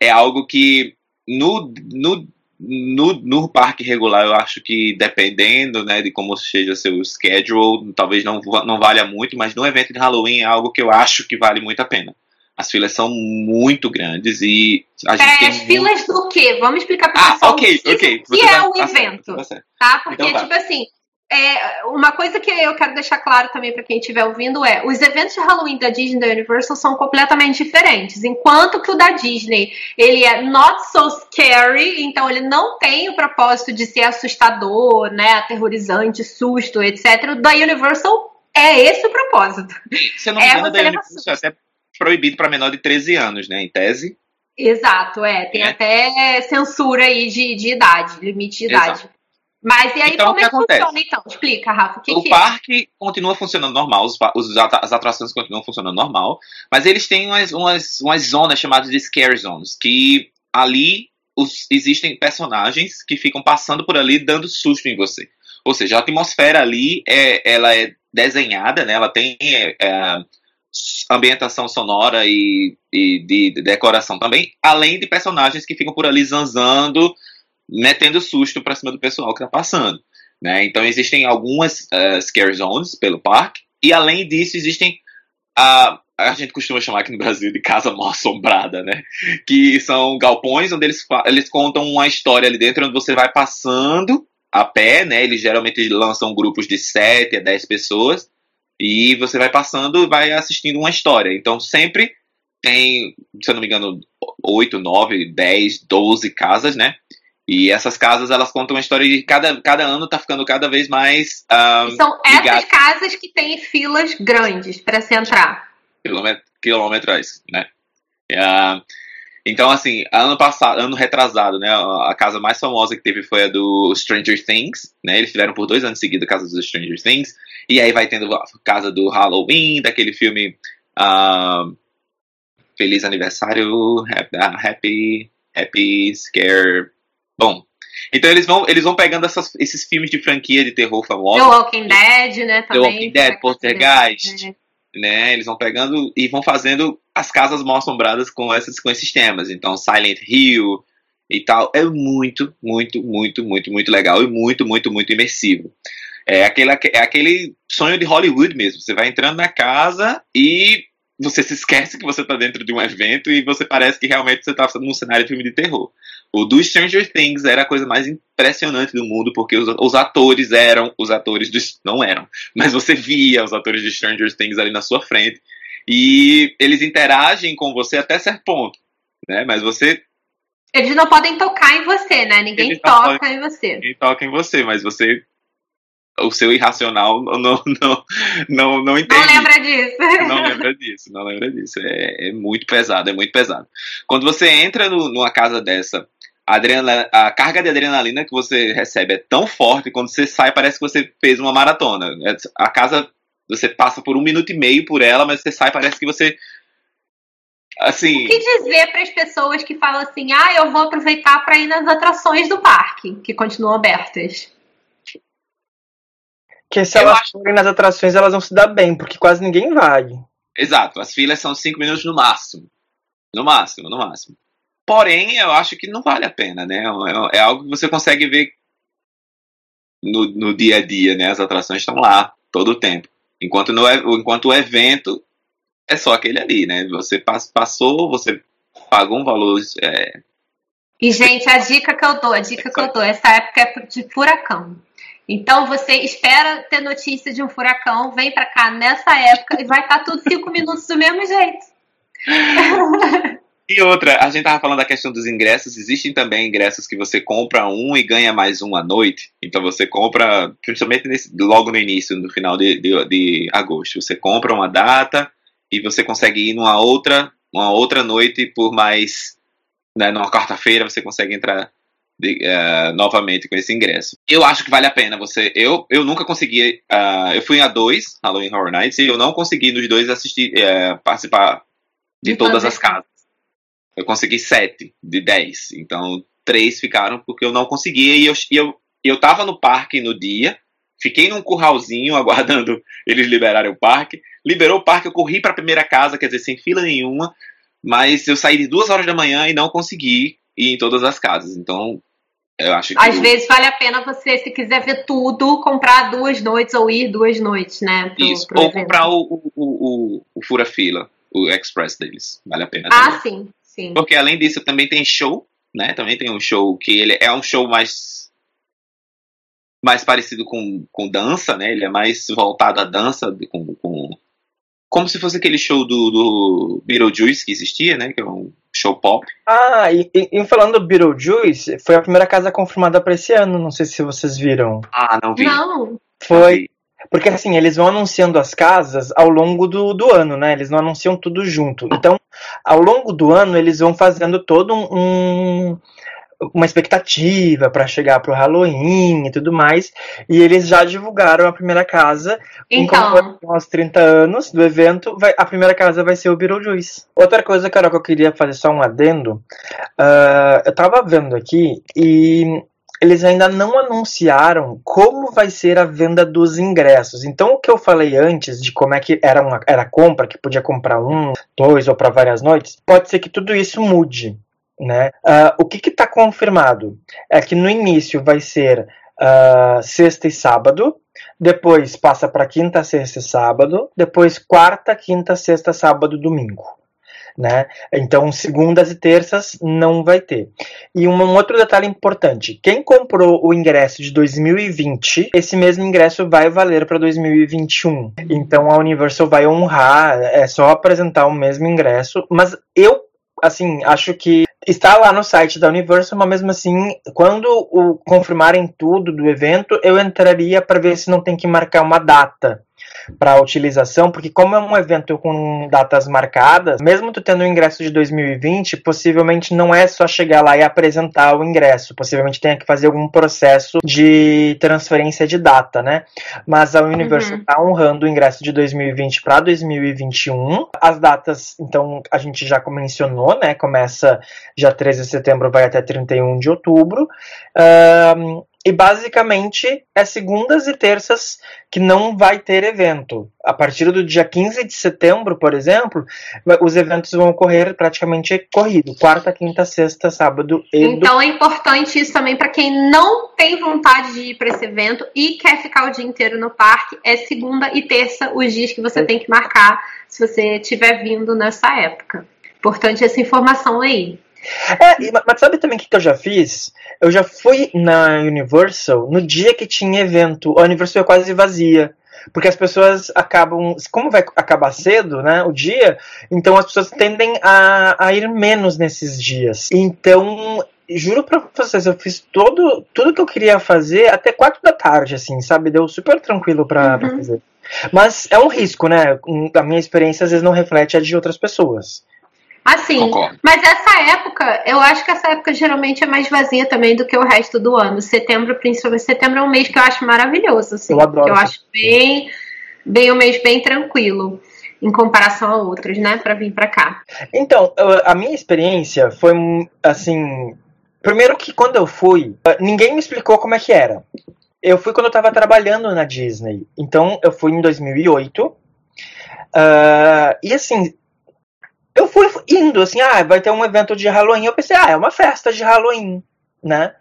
é algo que no, no no, no parque regular, eu acho que dependendo né, de como seja seu schedule, talvez não, não valha muito, mas no evento de Halloween é algo que eu acho que vale muito a pena. As filas são muito grandes e a gente é, tem as muito... filas do quê? Vamos explicar para ah, pessoal. Ok, ok. Que é o evento, tá? Porque, então, tipo assim, é, uma coisa que eu quero deixar claro também para quem estiver ouvindo é: os eventos de Halloween da Disney e da Universal são completamente diferentes. Enquanto que o da Disney ele é not so scary, então ele não tem o propósito de ser assustador, né, aterrorizante, susto, etc. O da Universal é esse o propósito. Eu não me é engano, da Universal até proibido para menor de 13 anos, né, em tese. Exato, é. Tem é. até censura aí de, de idade, limite de idade. Exato. Mas e aí então, como é que acontece? funciona então? Explica, Rafa. O, que o que é? parque é? continua funcionando normal, os, os, as atrações continuam funcionando normal, mas eles têm umas, umas, umas zonas chamadas de scare zones, que ali os, existem personagens que ficam passando por ali dando susto em você. Ou seja, a atmosfera ali é, ela é desenhada, né? ela tem é, é ambientação sonora e, e de, de, decoração também, além de personagens que ficam por ali zanzando metendo susto para cima do pessoal que está passando. Né? Então existem algumas uh, scare zones pelo parque, e além disso existem a, a gente costuma chamar aqui no Brasil de casa mal assombrada, né? Que são galpões onde eles, eles contam uma história ali dentro, onde você vai passando a pé, né? Eles geralmente lançam grupos de 7 a 10 pessoas, e você vai passando e vai assistindo uma história. Então sempre tem, se eu não me engano, 8, 9, 10, 12 casas, né? E essas casas, elas contam a história de cada, cada ano tá ficando cada vez mais. Um, São essas casas que têm filas grandes para se entrar. Quilomet quilometrais, né? Uh, então, assim, ano passado, ano retrasado, né? A casa mais famosa que teve foi a do Stranger Things, né? Eles fizeram por dois anos seguidos a casa dos Stranger Things. E aí vai tendo a casa do Halloween, daquele filme uh, Feliz Aniversário, Happy, Happy Scare Bom, então eles vão, eles vão pegando essas, esses filmes de franquia de terror famosos. The Walking Dead, né? Também, The Walking Dead, Poltergeist. né? Eles vão pegando e vão fazendo as casas mal assombradas com, essas, com esses temas. Então, Silent Hill e tal. É muito, muito, muito, muito, muito legal e muito, muito, muito imersivo. É aquele, é aquele sonho de Hollywood mesmo. Você vai entrando na casa e você se esquece que você está dentro de um evento e você parece que realmente você está num cenário de filme de terror. O do Stranger Things era a coisa mais impressionante do mundo, porque os, os atores eram os atores dos. Não eram, mas você via os atores de Stranger Things ali na sua frente. E eles interagem com você até certo ponto. Né? Mas você. Eles não podem tocar em você, né? Ninguém toca podem, em você. Ninguém toca em você, mas você o seu irracional (laughs) não, não, não, não entende. Não lembra disso. Não lembra disso, não lembra disso. É, é muito pesado, é muito pesado. Quando você entra no, numa casa dessa, a, adrenalina, a carga de adrenalina que você recebe é tão forte, quando você sai parece que você fez uma maratona. É, a casa, você passa por um minuto e meio por ela, mas você sai parece que você Assim, o que dizer para as pessoas que falam assim: ah, eu vou aproveitar para ir nas atrações do parque, que continuam abertas? Que se eu elas acho... forem nas atrações, elas vão se dar bem, porque quase ninguém vai. Exato, as filas são cinco minutos no máximo. No máximo, no máximo. Porém, eu acho que não vale a pena, né? É, é algo que você consegue ver no, no dia a dia, né? As atrações estão lá todo o tempo. Enquanto, no, enquanto o evento é só aquele ali, né? Você passou, você pagou um valor. É... E, gente, a dica que eu dou, a dica que eu dou, essa época é de furacão. Então você espera ter notícia de um furacão, vem para cá nessa época e vai estar tá tudo cinco minutos do mesmo jeito. E outra, a gente tava falando da questão dos ingressos. Existem também ingressos que você compra um e ganha mais um à noite. Então você compra, principalmente nesse, logo no início, no final de, de, de, agosto, você compra uma data e você consegue ir numa outra, uma outra noite por mais, né, numa quarta-feira você consegue entrar de, uh, novamente com esse ingresso. Eu acho que vale a pena você. Eu, eu nunca consegui. Uh, eu fui a dois Halloween Horror Nights e eu não consegui nos dois assistir, uh, participar de, todas as casas. Eu consegui sete de dez. Então, três ficaram porque eu não conseguia. E eu, eu, eu tava no parque no dia. Fiquei num curralzinho (laughs) aguardando eles liberarem o parque. Liberou o parque, eu corri para a primeira casa, quer dizer, sem fila nenhuma. Mas eu saí de duas horas da manhã e não consegui ir em todas as casas. Então, eu acho que. Às vezes vale a pena você, se quiser ver tudo, comprar duas noites ou ir duas noites, né? Pro, Isso. Pro ou evento. comprar o, o, o, o fura-fila, o Express deles. Vale a pena. Ah, sim, sim. Porque além disso, também tem show, né? Também tem um show que ele é um show mais. Mais parecido com, com dança, né? Ele é mais voltado à dança, com, com como se fosse aquele show do, do Beetlejuice que existia, né? Que é um show pop. Ah, e, e, falando do Beetlejuice, foi a primeira casa confirmada para esse ano. Não sei se vocês viram. Ah, não vi. Não. Foi. Porque assim, eles vão anunciando as casas ao longo do, do ano, né? Eles não anunciam tudo junto. Então, ao longo do ano, eles vão fazendo todo um, uma expectativa para chegar pro Halloween e tudo mais. E eles já divulgaram a primeira casa. Então. Aos 30 anos do evento, vai, a primeira casa vai ser o Beetlejuice. Outra coisa, Carol, que eu queria fazer só um adendo. Uh, eu tava vendo aqui e eles ainda não anunciaram como vai ser a venda dos ingressos. Então, o que eu falei antes de como é que era uma era compra, que podia comprar um, dois ou para várias noites, pode ser que tudo isso mude. Né? Uh, o que está confirmado é que no início vai ser uh, sexta e sábado, depois passa para quinta, sexta e sábado, depois quarta, quinta, sexta, sábado, domingo. Né? Então, segundas e terças não vai ter. E um, um outro detalhe importante: quem comprou o ingresso de 2020, esse mesmo ingresso vai valer para 2021. Então, a Universal vai honrar, é só apresentar o mesmo ingresso. Mas eu, assim, acho que está lá no site da Universal, mas mesmo assim, quando o, confirmarem tudo do evento, eu entraria para ver se não tem que marcar uma data para utilização, porque como é um evento com datas marcadas, mesmo tu tendo o ingresso de 2020, possivelmente não é só chegar lá e apresentar o ingresso, possivelmente tenha que fazer algum processo de transferência de data, né? Mas a Universal está uhum. honrando o ingresso de 2020 para 2021. As datas, então, a gente já mencionou, né? Começa já 13 de setembro, vai até 31 de outubro. Um, E basicamente é segundas e terças que não vai ter evento. A partir do dia 15 de setembro, por exemplo, os eventos vão ocorrer praticamente corrido. Quarta, quinta, sexta, sábado e Então é importante isso também para quem não tem vontade de ir para esse evento e quer ficar o dia inteiro no parque. É segunda e terça os dias que você é. tem que marcar se você estiver vindo nessa época. Importante essa informação aí. É, mas sabe também o que eu já fiz? Eu já fui na Universal no dia que tinha evento. A Universal é quase vazia. Porque as pessoas acabam. Como vai acabar cedo, né? O dia, então as pessoas tendem a, a ir menos nesses dias. Então, juro pra vocês, eu fiz todo, tudo que eu queria fazer até quatro da tarde, assim, sabe? Deu super tranquilo pra, uhum. pra fazer. Mas é um risco, né? A minha experiência às vezes não reflete a de outras pessoas. Assim, Concordo. mas essa época, eu acho que essa época geralmente é mais vazia também do que o resto do ano. Setembro, principalmente, setembro é um mês que eu acho maravilhoso, assim. Eu adoro. eu acho bem, bem um mês bem tranquilo em comparação a outros, né, para vir para cá. Então, a minha experiência foi assim, primeiro que quando eu fui, ninguém me explicou como é que era. Eu fui quando eu tava trabalhando na Disney. Então, eu fui em 2008. Uh, e assim, eu fui indo assim, ah, vai ter um evento de Halloween. Eu pensei, ah, é uma festa de Halloween, né?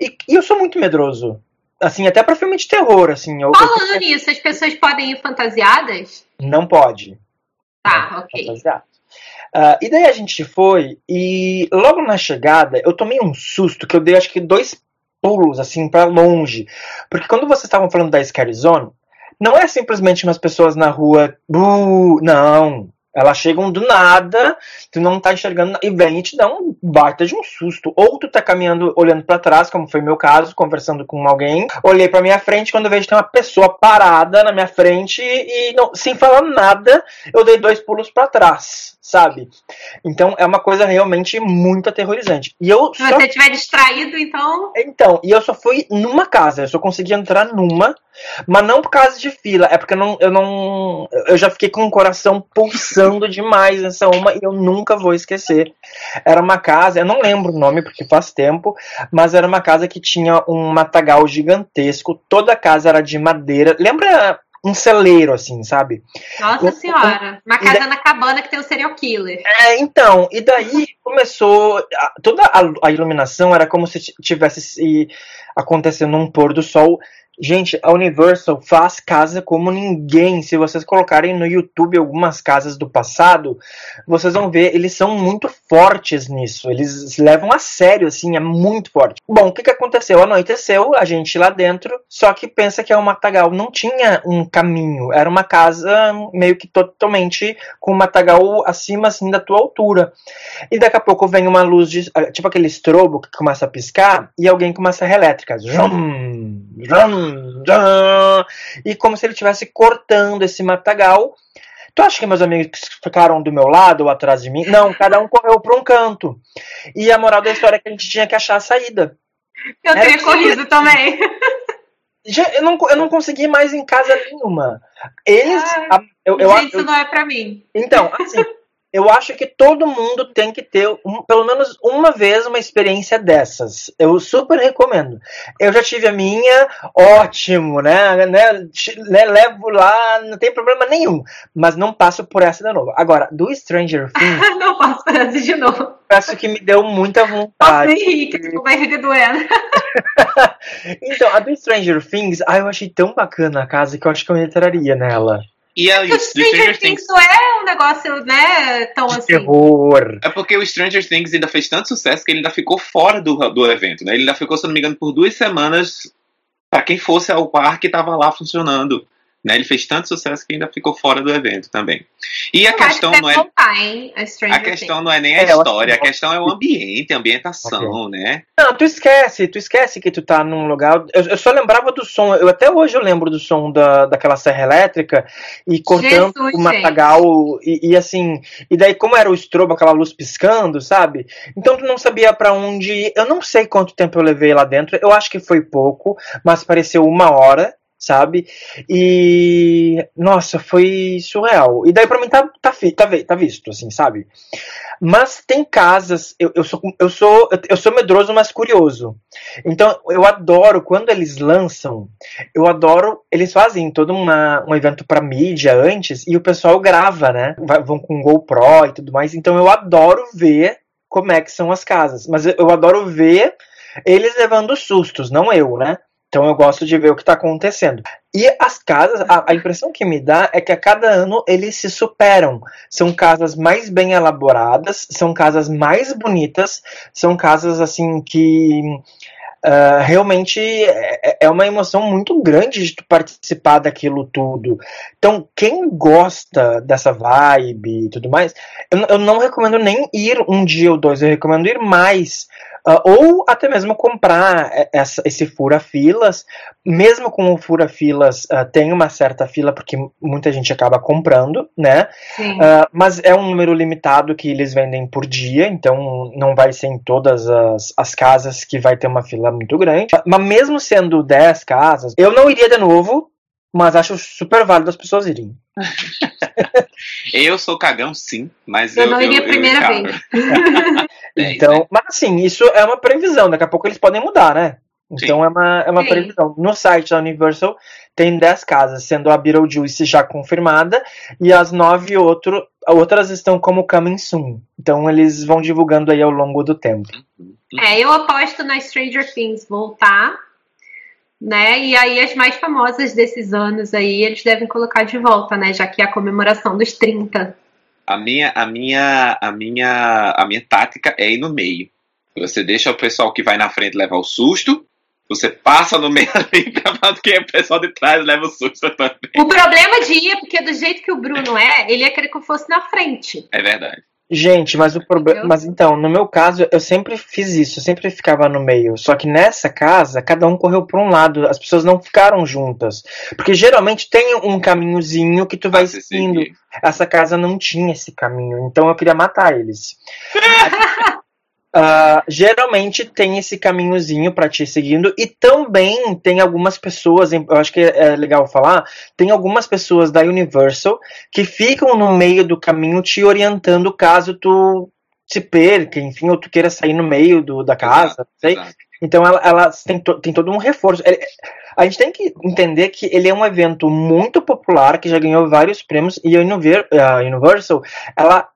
E, e eu sou muito medroso. Assim, até pra filme de terror, assim. Eu, Falando eu... nisso, as pessoas podem ir fantasiadas? Não pode. Tá, não, ok. Fantasiado. Uh, e daí a gente foi, e logo na chegada, eu tomei um susto que eu dei acho que dois pulos, assim, para longe. Porque quando vocês estavam falando da Scary Zone, não é simplesmente umas pessoas na rua, não. Elas chegam do nada, tu não tá enxergando e vem e te dá um baita de um susto. Ou tu tá caminhando olhando para trás, como foi meu caso, conversando com alguém. Olhei para minha frente, quando eu vejo que tem uma pessoa parada na minha frente e não, sem falar nada, eu dei dois pulos para trás sabe? Então é uma coisa realmente muito aterrorizante. E eu Se só... você estiver distraído, então. Então, e eu só fui numa casa, eu só consegui entrar numa, mas não por causa de fila, é porque eu não. Eu, não, eu já fiquei com o coração pulsando demais nessa uma e eu nunca vou esquecer. Era uma casa, eu não lembro o nome porque faz tempo, mas era uma casa que tinha um matagal gigantesco, toda a casa era de madeira. Lembra um celeiro, assim, sabe? Nossa senhora, uma casa na cabana que tem um serial killer. É, então, e daí começou. Toda a, a iluminação era como se tivesse acontecendo um pôr do sol Gente, a Universal faz casa como ninguém. Se vocês colocarem no YouTube algumas casas do passado, vocês vão ver, eles são muito fortes nisso. Eles levam a sério, assim, é muito forte. Bom, o que, que aconteceu? Anoiteceu, a gente lá dentro, só que pensa que é um matagal. Não tinha um caminho, era uma casa meio que totalmente com um matagal acima, assim, da tua altura. E daqui a pouco vem uma luz, de, tipo aquele estrobo que começa a piscar, e alguém com uma serra elétrica. Zum, zum, e como se ele estivesse cortando esse matagal. Tu acha que meus amigos ficaram do meu lado ou atrás de mim? Não, cada um correu para um canto. E a moral da história é que a gente tinha que achar a saída. Eu Era teria corrido também. Eu não, eu não consegui mais em casa nenhuma. Eles. Ah, a, eu, eu, gente, eu, isso não é pra mim. Então, assim, eu acho que todo mundo tem que ter um, pelo menos uma vez uma experiência dessas. Eu super recomendo. Eu já tive a minha, ótimo, né? né, né levo lá, não tem problema nenhum. Mas não passo por essa de novo. Agora, do Stranger (laughs) Things. não passo por essa de novo. Acho que me deu muita vontade. Nossa, Henrique, com barriga doendo. (laughs) então, a do Stranger Things, ah, eu achei tão bacana a casa que eu acho que eu entraria nela. E a, o Stranger Things é um negócio, né, tão de assim. Terror. É porque o Stranger Things ainda fez tanto sucesso que ele ainda ficou fora do, do evento, né? Ele ainda ficou, se não me engano, por duas semanas para quem fosse ao parque estava lá funcionando. Né? Ele fez tanto sucesso que ainda ficou fora do evento também. E a questão não é. Voltar, a, a questão não é nem a é, história, a questão é o ambiente, a ambientação, okay. né? Não, tu esquece, tu esquece que tu tá num lugar. Eu, eu, só lembrava do som, eu até hoje eu lembro do som da, daquela serra elétrica e cortando Jesus, o matagal e, e, assim. E daí, como era o estrobo, aquela luz piscando, sabe? Então tu não sabia para onde ir. Eu não sei quanto tempo eu levei lá dentro, eu acho que foi pouco, mas pareceu uma hora sabe? E nossa, foi surreal. E daí pra mim tá, tá, tá, tá visto, assim, sabe? Mas tem casas, eu, eu, sou, eu, sou, eu sou medroso, mas curioso. Então eu adoro quando eles lançam, eu adoro, eles fazem todo uma, um evento pra mídia antes e o pessoal grava, né? Vão com GoPro e tudo mais. Então eu adoro ver como é que são as casas. Mas eu adoro ver eles levando sustos, não eu, né? Então eu gosto de ver o que está acontecendo. E as casas, a, a, impressão que me dá é que a cada ano eles se superam. São casas mais bem elaboradas, são casas mais bonitas, são casas assim que uh, realmente é, é uma emoção muito grande de participar daquilo tudo. Então, quem gosta dessa vibe e tudo mais, eu, eu não recomendo nem ir um dia ou dois, eu recomendo ir mais Uh, ou até mesmo comprar essa, esse fura-filas, mesmo com o fura-filas uh, tem uma certa fila, porque muita gente acaba comprando, né? Uh, mas é um número limitado que eles vendem por dia, então não vai ser em todas as, as casas que vai ter uma fila muito grande. Mas mesmo sendo 10 casas, eu não iria de novo, mas acho super válido as pessoas irem. (laughs) eu sou cagão, sim, mas eu, eu não iria a primeira vez. (laughs) então, né? mas assim, isso é uma previsão. Daqui a pouco eles podem mudar, né? Então sim. é uma, é uma previsão. No site da Universal tem 10 casas, sendo a Beetlejuice já confirmada e as nove outro, outras estão como coming soon. Então eles vão divulgando aí ao longo do tempo. É, eu aposto na Stranger Things voltar né? E aí as mais famosas desses anos aí, eles devem colocar de volta, né? Já que é a comemoração dos 30. A minha, a minha, a minha, a minha tática é ir no meio. Você deixa o pessoal que vai na frente levar o susto, você passa no meio (laughs) ali, que o pessoal de trás leva o susto também. O problema de ir é porque do jeito que o Bruno é, ele ia querer que eu fosse na frente. É verdade. Gente, mas o problema. Mas então, no meu caso, eu sempre fiz isso, eu sempre ficava no meio. Só que nessa casa, cada um correu para um lado, as pessoas não ficaram juntas. Porque geralmente tem um caminhozinho que tu vai ah, seguindo. Essa casa não tinha esse caminho, então eu queria matar eles. (laughs) Uh, geralmente tem esse caminhozinho para te seguindo e também tem algumas pessoas, eu acho que é legal falar, tem algumas pessoas da Universal que ficam no meio do caminho te orientando caso tu se perca, enfim, ou tu queira sair no meio do, da casa, exato, sei. Exato. Então ela, ela tem, to, tem todo um reforço. a gente tem que entender que ele é um evento muito popular, que já ganhou vários prêmios, e a Universal, ela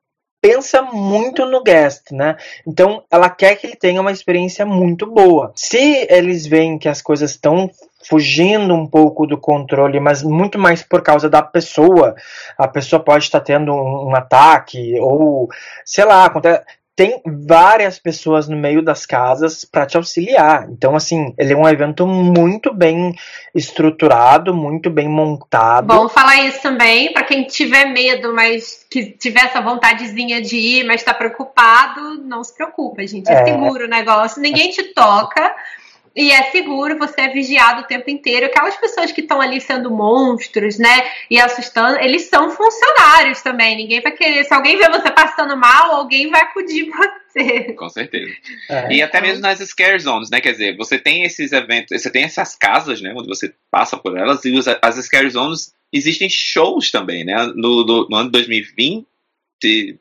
pensa muito no guest, né? Então ela quer que ele tenha uma experiência muito boa. Se eles veem que as coisas estão fugindo um pouco do controle, mas muito mais por causa da pessoa. A pessoa pode estar tendo um, um ataque ou sei lá, acontece tem várias pessoas no meio das casas para te auxiliar. Então, assim, ele é um evento muito bem estruturado, muito bem montado. Bom falar isso também, para quem tiver medo, mas que tiver essa vontadezinha de ir, mas está preocupado, não se preocupa, gente. É, é seguro o negócio, ninguém te toca. E é seguro, você é vigiado o tempo inteiro. Aquelas pessoas que estão ali sendo monstros, né? E assustando, eles são funcionários também. Ninguém vai querer. Se alguém vê você passando mal, alguém vai acudir você. Com certeza. É. E até mesmo nas scare zones, né? Quer dizer, você tem esses eventos, você tem essas casas, né? Onde você passa por elas, e as scare zones existem shows também, né? No, no, no ano 2020,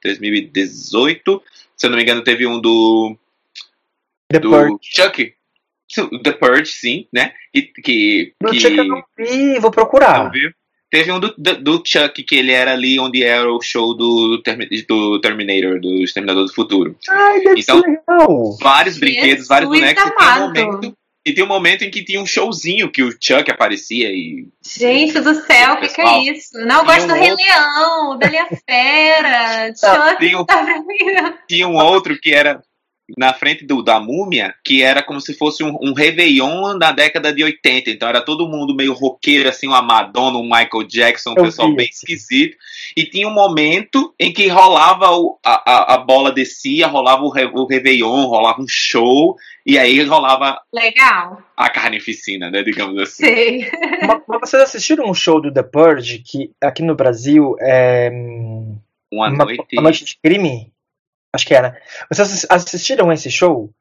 2018, se eu não me engano, teve um do. The do Chuck. The Purge, sim, né? E, que, no que... Chuck eu não vi, vou procurar. Teve um do, do, do, Chuck, que ele era ali onde era o show do, do Terminator, do Exterminador do Futuro. Ai, então, legal. vários brinquedos, vários bonecos. E tem, um momento, e tem um momento em que tinha um showzinho que o Chuck aparecia e. Gente do céu, o que, que, é isso? Não, eu gosto um do Rei outro... Leão, Bela Fera, Chuck. Tinha um, tá tinha um outro que era na frente do, da múmia, que era como se fosse um, um Réveillon da década de 80. Então era todo mundo meio roqueiro, assim, uma Madonna, um Michael Jackson, um pessoal bem esquisito. E tinha um momento em que rolava o, a, a, bola descia, rolava o, o Réveillon, rolava um show, e aí rolava. Legal. A carnificina, né? Digamos assim. Sei. mas, mas vocês assistiram um show do The Purge, que aqui no Brasil é. Uma, uma noite. Uma noite de crime? Acho que era. Vocês assistiram esse show?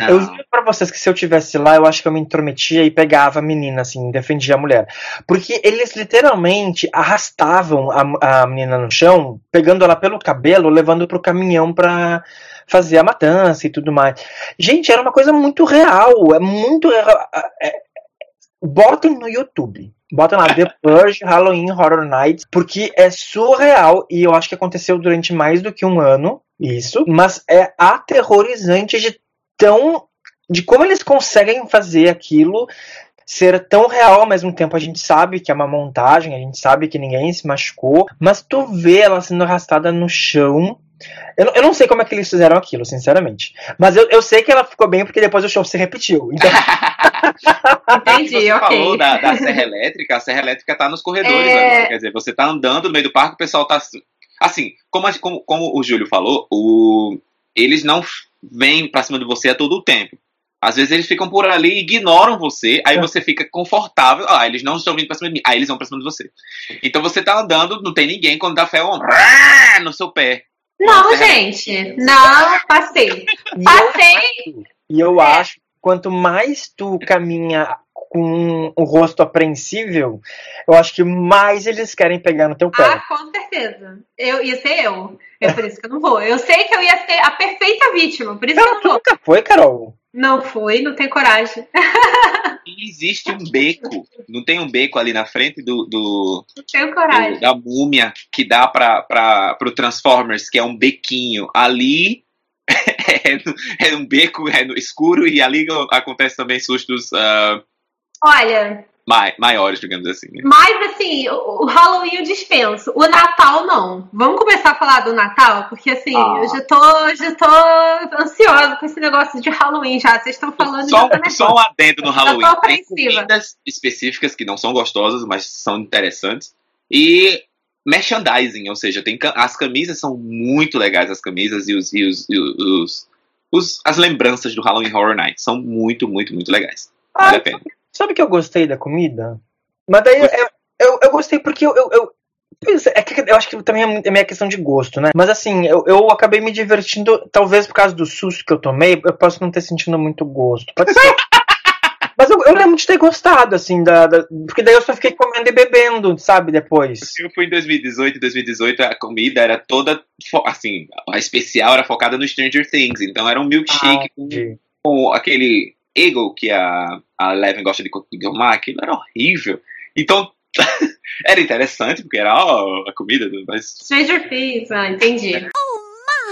Não. Eu juro pra vocês que se eu tivesse lá, eu acho que eu me intrometia e pegava a menina, assim, defendia a mulher. Porque eles literalmente arrastavam a, a menina no chão, pegando ela pelo cabelo, levando pro caminhão pra fazer a matança e tudo mais. Gente, era uma coisa muito real. É muito. É, é, botem no YouTube. Botem lá The Purge Halloween Horror Nights, porque é surreal e eu acho que aconteceu durante mais do que um ano isso, mas é aterrorizante de tão. de como eles conseguem fazer aquilo ser tão real ao mesmo tempo. A gente sabe que é uma montagem, a gente sabe que ninguém se machucou, mas tu vê ela sendo arrastada no chão. Eu, eu não sei como é que eles fizeram aquilo, sinceramente. Mas eu, eu sei que ela ficou bem porque depois o show se repetiu. Então... (laughs) Entendi, você ok. falou da, da serra elétrica, a serra elétrica tá nos corredores é... agora. Quer dizer, você tá andando no meio do parque, o pessoal tá. Assim, como, como, como o Júlio falou, o, eles não vêm pra cima de você a todo o tempo. Às vezes eles ficam por ali, ignoram você, aí é. você fica confortável. Ah, eles não estão vindo pra cima de mim. Aí eles vão pra cima de você. Então você tá andando, não tem ninguém, quando dá fé, um no seu pé. Não, gente. Não, passei. Passei. E eu é. acho quanto mais tu caminha com o rosto apreensível, eu acho que mais eles querem pegar no teu pé. Ah, com certeza. Eu ia ser eu. É por isso que eu não vou. Eu sei que eu ia ser a perfeita vítima, por isso não, que eu não vou. nunca foi, Carol? Não foi, não tem coragem. E existe um beco, não tem um beco ali na frente do, do, não tenho coragem. Do, da múmia que dá para o Transformers, que é um bequinho. Ali (laughs) é, é um beco é escuro e ali acontece também sustos. Uh, Olha, mai, maiores, digamos assim. Né? Mas assim, o, Halloween eu dispenso. O Natal não. Vamos começar a falar do Natal, porque assim, ah. eu já tô, já tô ansiosa com esse negócio de Halloween já. Vocês estão falando só, só um adendo no Halloween. Tem comidas específicas que não são gostosas, mas são interessantes. E merchandising, ou seja, tem as camisas são muito legais, as camisas e os, e os, e os, os as lembranças do Halloween Horror Night são muito, muito, muito legais. Vale ah, a pena. Sabe que eu gostei da comida? Mas daí eu, eu, eu gostei porque eu, eu, eu é que eu acho que também é minha questão de gosto, né? Mas assim, eu, eu acabei me divertindo, talvez por causa do susto que eu tomei, eu posso não ter sentido muito gosto. Pode (laughs) ser. Eu, lembro de ter gostado, assim, da, da, Porque daí eu só fiquei comendo e bebendo, sabe, depois. Eu fui em 2018, 2018 a comida era toda. Assim, a especial era focada no Stranger Things. Então era um milkshake ah, com, com aquele Eagle que a, a Eleven gosta de tomar, aquilo era horrível. Então, (laughs) era interessante, porque era ó, a comida, mas... Stranger Things, ah, entendi. Oh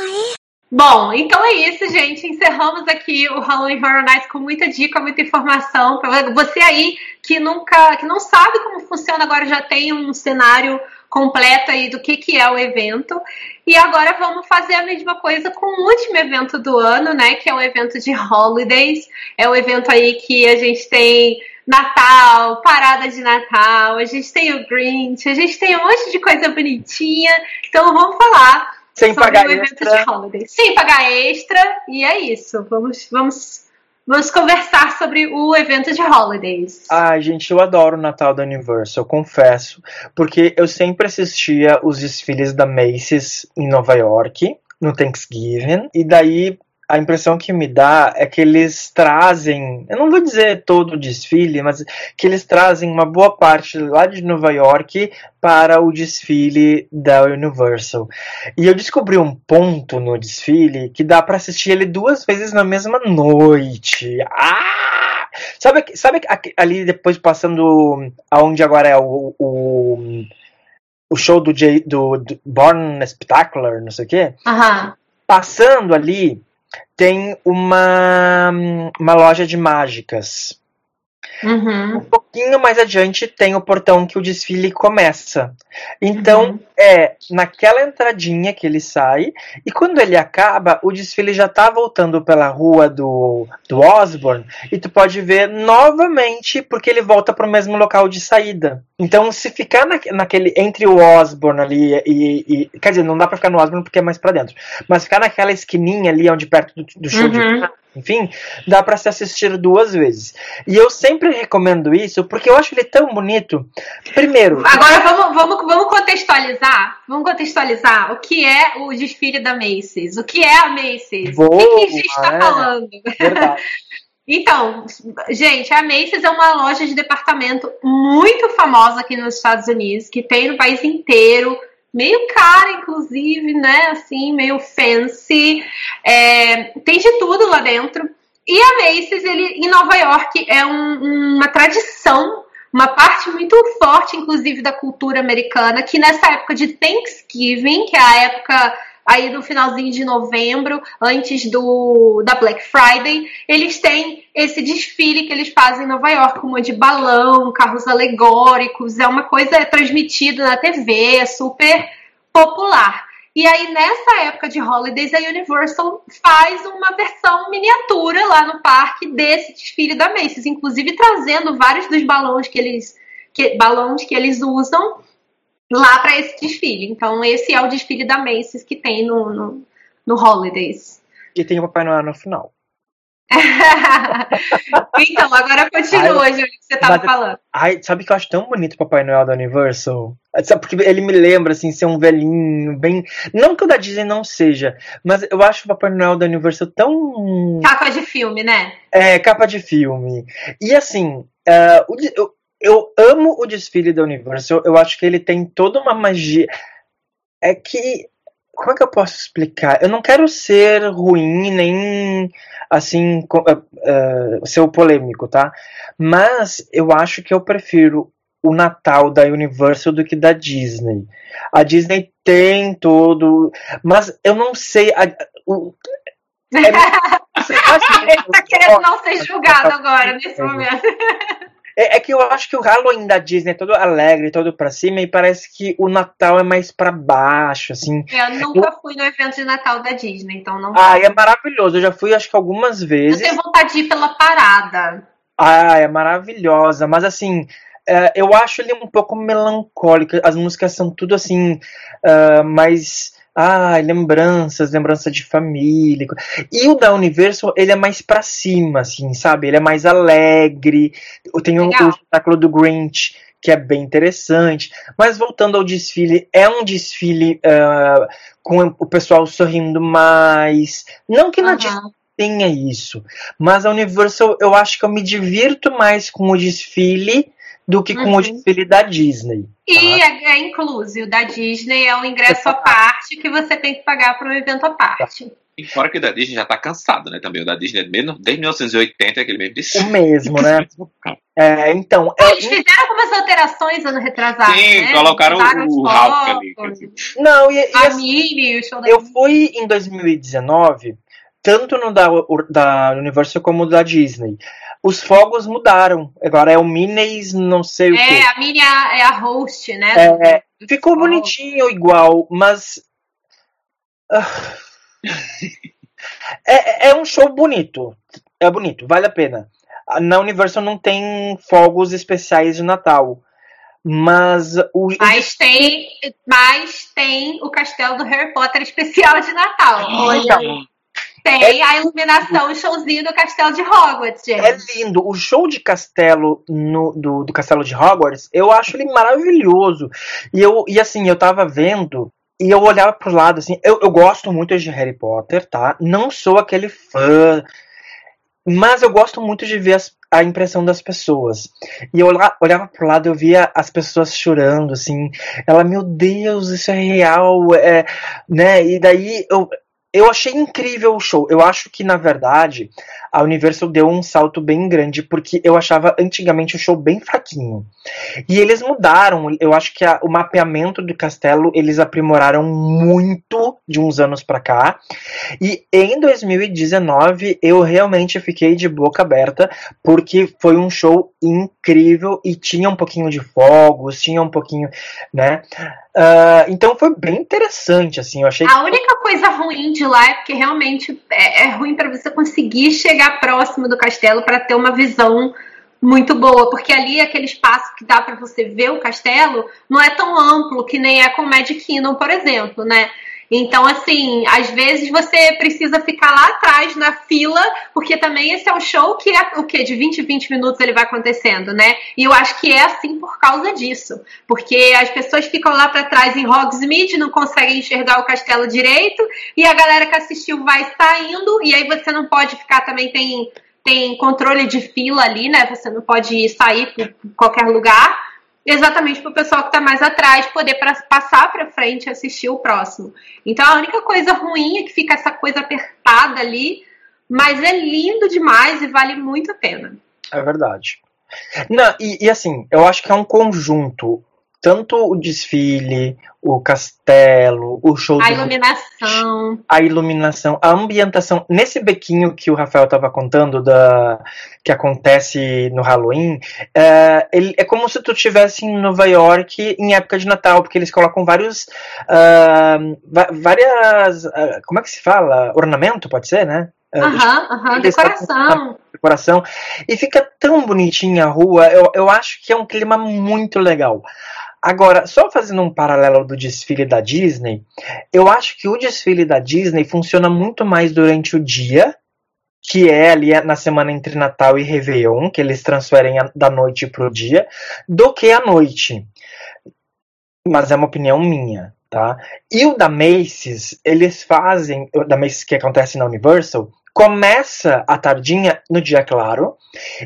my! Bom, então é isso, gente. Encerramos aqui o Halloween Horror Nights com muita dica, muita informação. Para você aí que nunca, que não sabe como funciona, agora já tem um cenário completo aí do que, que é o evento. E agora vamos fazer a mesma coisa com o último evento do ano, né? Que é o evento de Holidays. É o evento aí que a gente tem Natal, parada de Natal, a gente tem o Grinch, a gente tem um monte de coisa bonitinha. Então vamos falar sem pagar extra. Sem pagar extra. E é isso. Vamos, vamos, vamos conversar sobre o evento de holidays. Ai, gente, eu adoro o Natal da Universal, confesso. Porque eu sempre assistia os desfiles da Macy's em Nova York, no Thanksgiving. E daí a impressão que me dá é que eles trazem, eu não vou dizer todo o desfile, mas que eles trazem uma boa parte lá de Nova York para o desfile da Universal. E eu descobri um ponto no desfile que dá para assistir ele duas vezes na mesma noite. Ah! Sabe, sabe ali depois passando aonde agora é o, o, o show do, J, do, do Born Spectacular, não sei o quê? Uhum. Passando ali, tem uma, uma loja de mágicas. Uhum. Um pouquinho mais adiante tem o portão que o desfile começa. Então uhum. é naquela entradinha que ele sai, e quando ele acaba, o desfile já tá voltando pela rua do, do Osborne, e tu pode ver novamente, porque ele volta pro mesmo local de saída. Então, se ficar na, naquele entre o Osborne ali e, e, Quer dizer, não dá pra ficar no Osborne porque é mais pra dentro. Mas ficar naquela esquininha ali, onde perto do, do show uhum. de enfim, dá para se assistir duas vezes. E eu sempre recomendo isso porque eu acho ele tão bonito. Primeiro. Agora vamos, vamos, vamos contextualizar. Vamos contextualizar o que é o desfile da Macy's. O que é a Macy's? Boa, o que, que a gente está é, falando? Verdade. (laughs) Então, gente, a Macy's é uma loja de departamento muito famosa aqui nos Estados Unidos, que tem no país inteiro, meio cara, inclusive, né? Assim, meio fancy. É, tem de tudo lá dentro. E a Macy's, ele, em Nova York, é um, uma tradição, uma parte muito forte, inclusive, da cultura americana, que nessa época de Thanksgiving, que é a época aí no finalzinho de novembro, antes do da Black Friday, eles têm esse desfile que eles fazem em Nova York, como de balão, carros alegóricos, é uma coisa transmitida na TV, é super popular. E aí, nessa época de holidays, a Universal faz uma versão miniatura lá no parque desse desfile da Macy's, inclusive trazendo vários dos balões que eles, que, balões que eles usam lá para esse desfile. Então, esse é o desfile da Macy's que tem no, no, no Holidays. E tem o Papai Noel no final. (laughs) então, agora continua, Júlio, que você estava falando. Ai, sabe que eu acho tão bonito o Papai Noel da Universal? Sabe, porque ele me lembra, assim, ser um velhinho, bem. Não que o da Disney não seja, mas eu acho o Papai Noel da Universal tão. Capa de filme, né? É, capa de filme. E assim, uh, o, eu amo o desfile da Universal. Eu acho que ele tem toda uma magia. É que. Como é que eu posso explicar? Eu não quero ser ruim, nem assim, uh, uh, ser polêmico, tá? Mas eu acho que eu prefiro o Natal da Universal do que da Disney. A Disney tem todo. Mas eu não sei. A, o, (laughs) é, Ele tá querendo não ser julgado (laughs) agora, nesse momento. (laughs) É, é, que eu acho que o Halloween da Disney é todo alegre, todo pra cima, e parece que o Natal é mais pra baixo, assim. Eu nunca eu... fui no evento de Natal da Disney, então não. Ah, é maravilhoso. Eu já fui, acho que algumas vezes. Eu tenho vontade de ir pela parada. Ah, é maravilhosa. Mas assim, é, eu acho ele um pouco melancólico. As músicas são tudo assim, uh, mais ah, lembranças, lembrança de família. E o da Universal, ele é mais pra cima, assim, sabe? Ele é mais alegre. Tem o, o espetáculo do Grinch, que é bem interessante. Mas voltando ao desfile, é um desfile uh, com o pessoal sorrindo mais. Não que na uhum. tenha isso, mas a Universal eu acho que eu me divirto mais com o desfile do que com uhum. o desfile da Disney. Tá? E é, é incluso, o da Disney é um ingresso à parte que você tem que pagar para um evento à parte. E fora que o da Disney já tá cansado, né? Também o da Disney desde 1980 é aquele mesmo desfile. O mesmo, né? (laughs) é, então. É, eles fizeram algumas alterações ano retrasado. Sim, né? colocaram o, o Ralph ali. Não, e, e a Mini, Eu fui em 2019, tanto no da, da Universal como no da Disney os fogos mudaram. Agora é o Minis, não sei o é, quê. É, a Mini é a, é host, né? É, ficou bonitinho igual, mas. Uh... (laughs) é, é um show bonito. É bonito, vale a pena. Na Universal não tem fogos especiais de Natal. Mas o. Mas tem, mas tem o castelo do Harry Potter especial de Natal. Olha. Então, tem é a iluminação, o showzinho do castelo de Hogwarts, gente. É lindo. O show de castelo no, do, do castelo de Hogwarts, eu acho ele maravilhoso. E, eu, e assim, eu tava vendo e eu olhava pro lado, assim, eu, eu gosto muito de Harry Potter, tá? Não sou aquele fã, mas eu gosto muito de ver as, a impressão das pessoas. E eu olhava, olhava pro lado eu via as pessoas chorando, assim. Ela, meu Deus, isso é real, é, né? E daí eu, eu achei incrível o show. Eu acho que, na verdade, a Universal deu um salto bem grande, porque eu achava antigamente o show bem fraquinho. E eles mudaram. Eu acho que a, o mapeamento do castelo eles aprimoraram muito de uns anos para cá. E em 2019 eu realmente fiquei de boca aberta, porque foi um show incrível e tinha um pouquinho de fogos, tinha um pouquinho, né? Uh, então foi bem interessante, assim. Eu achei. A única coisa ruim de lá é porque realmente é, é ruim para você conseguir chegar próximo do castelo para ter uma visão muito boa, porque ali aquele espaço que dá para você ver o castelo não é tão amplo que nem é com Magic Kingdom, por exemplo, né? Então, assim, às vezes você precisa ficar lá atrás na fila, porque também esse é um show que é o que? De 20 em 20 minutos ele vai acontecendo, né? E eu acho que é assim por causa disso. Porque as pessoas ficam lá para trás em Hogsmeade, não conseguem enxergar o castelo direito, e a galera que assistiu vai saindo, e aí você não pode ficar também, tem, tem controle de fila ali, né? Você não pode sair por qualquer lugar exatamente para o pessoal que está mais atrás poder pra, passar para frente e assistir o próximo. Então a única coisa ruim é que fica essa coisa apertada ali, mas é lindo demais e vale muito a pena. É verdade. Não, e, e assim, eu acho que é um conjunto tanto o desfile, o castelo, o show. A iluminação. A iluminação, a ambientação. Nesse bequinho que o Rafael estava contando, da, que acontece no Halloween, é, ele, é como se tu estivesse em Nova York em época de Natal, porque eles colocam vários. Uh, várias. Uh, como é que se fala? Ornamento, pode ser, né? Aham, aham, decoração. Decoração. E fica tão bonitinha a rua. Eu, eu acho que é um clima muito legal. Agora, só fazendo um paralelo do desfile da Disney, eu acho que o desfile da Disney funciona muito mais durante o dia, que é ali na semana entre Natal e Réveillon, que eles transferem da noite para o dia, do que à noite. Mas é uma opinião minha, tá? E o da Macy's, eles fazem, o da Macy's que acontece na Universal, começa a tardinha no dia claro,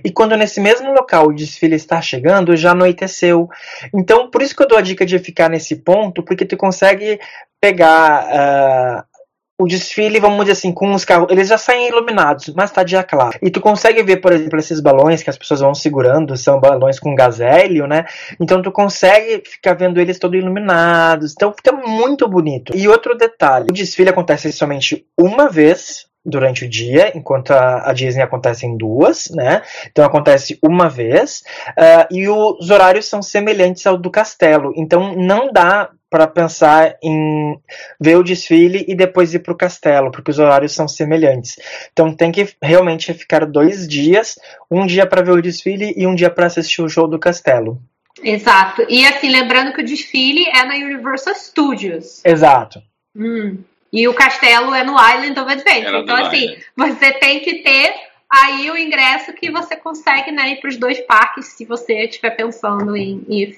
e quando nesse mesmo local o desfile está chegando, já anoiteceu. Então, por isso que eu dou a dica de ficar nesse ponto, porque tu consegue pegar uh, o desfile, vamos dizer assim, com os carros, eles já saem iluminados, mas tá dia claro. E tu consegue ver, por exemplo, esses balões que as pessoas vão segurando, são balões com gás hélio, né? Então tu consegue ficar vendo eles todos iluminados. Então fica muito bonito. E outro detalhe, o desfile acontece somente uma vez durante o dia, enquanto a, a, Disney acontece em duas, né? Então acontece uma vez, uh, e os horários são semelhantes ao do castelo. Então não dá para pensar em ver o desfile e depois ir para o castelo, porque os horários são semelhantes. Então tem que realmente ficar dois dias, um dia para ver o desfile e um dia para assistir o show do castelo. Exato. E assim, lembrando que o desfile é na Universal Studios. Exato. Hum. E o castelo é no Island of Adventure. então, assim, Island. você tem que ter aí o ingresso que você consegue né, ir para os dois parques, se você estiver pensando em, em,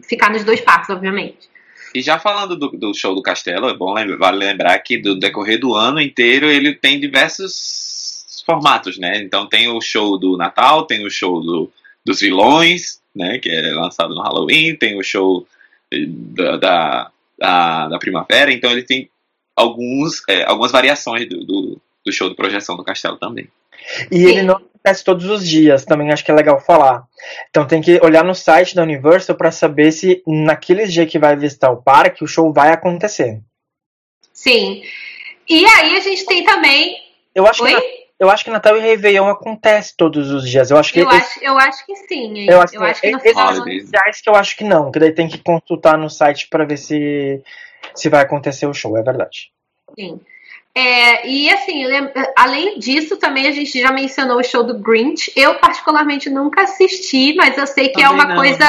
ficar nos dois parques, obviamente. E já falando do, do show do castelo, é bom lembrar, vale lembrar que do decorrer do ano inteiro ele tem diversos formatos, né? Então tem o show do Natal, tem o show do, dos vilões, né? Que é lançado no Halloween, tem o show eh, da, da, da, da primavera, então ele tem alguns, é, algumas variações do, do, do, show de projeção do castelo também. E Sim. ele não acontece todos os dias, também acho que é legal falar. Então tem que olhar no site da Universal para saber se naqueles dias que vai visitar o parque o show vai acontecer. Sim. E aí a gente tem também. Eu acho Oi? que. Eu acho que Natal e Réveillon acontece todos os dias. Eu acho que. Eu, esse... acho, eu acho que sim. Eu acho, eu acho que, que no final. que eu acho que não, que daí tem que consultar no site para ver se se vai acontecer o show, é verdade. Sim. É, e assim, além disso, também a gente já mencionou o show do Grinch. Eu, particularmente, nunca assisti, mas eu sei que é também é uma não. coisa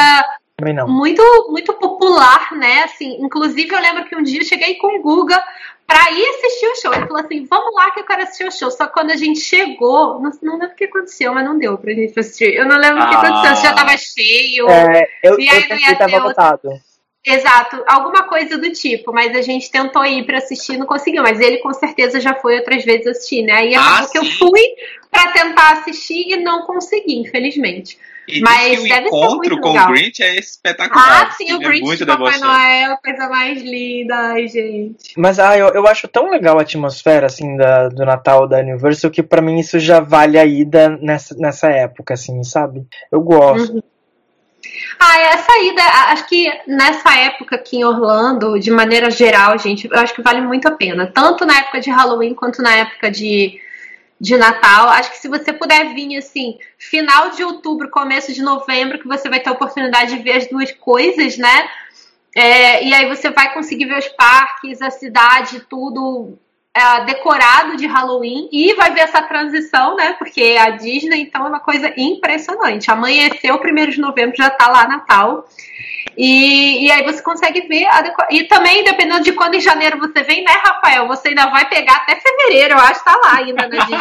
muito muito popular, né? Assim, inclusive, eu lembro que um dia eu cheguei com o Guga pra ir assistir o show. Ele falou assim: vamos lá que eu quero assistir o show. Só que quando a gente chegou, não, não lembro o que aconteceu, mas não deu pra gente assistir. Eu não lembro o que aconteceu, já tava cheio. É, eu, e aí eu não ia ter outro... Exato, alguma coisa do tipo, mas a gente tentou ir para assistir não conseguiu, mas ele com certeza já foi outras vezes assistir, né? E acabou ah, que eu fui para tentar assistir e não consegui, infelizmente. E mas o deve encontro com legal. o Grinch é espetacular. Ah, sim, o é Grinch é Papai Noel, a coisa mais linda, ai, gente. Mas ah, eu, eu acho tão legal a atmosfera, assim, da, do Natal da Universal, que para mim isso já vale a ida nessa, nessa época, assim, sabe? Eu gosto. Uhum. Ah, essa ida, acho que nessa época aqui em Orlando, de maneira geral, gente, eu acho que vale muito a pena. Tanto na época de Halloween quanto na época de, de Natal. Acho que se você puder vir assim, final de outubro, começo de novembro, que você vai ter a oportunidade de ver as duas coisas, né? É, e aí você vai conseguir ver os parques, a cidade, tudo é, decorado de Halloween e vai ver essa transição, né? Porque a Disney, então, é uma coisa impressionante. Amanheceu, primeiro de novembro, já tá lá Natal. E, e aí você consegue ver a decor... E também, dependendo de quando em janeiro você vem, né, Rafael? Você ainda vai pegar até fevereiro, eu acho, tá lá ainda na Disney.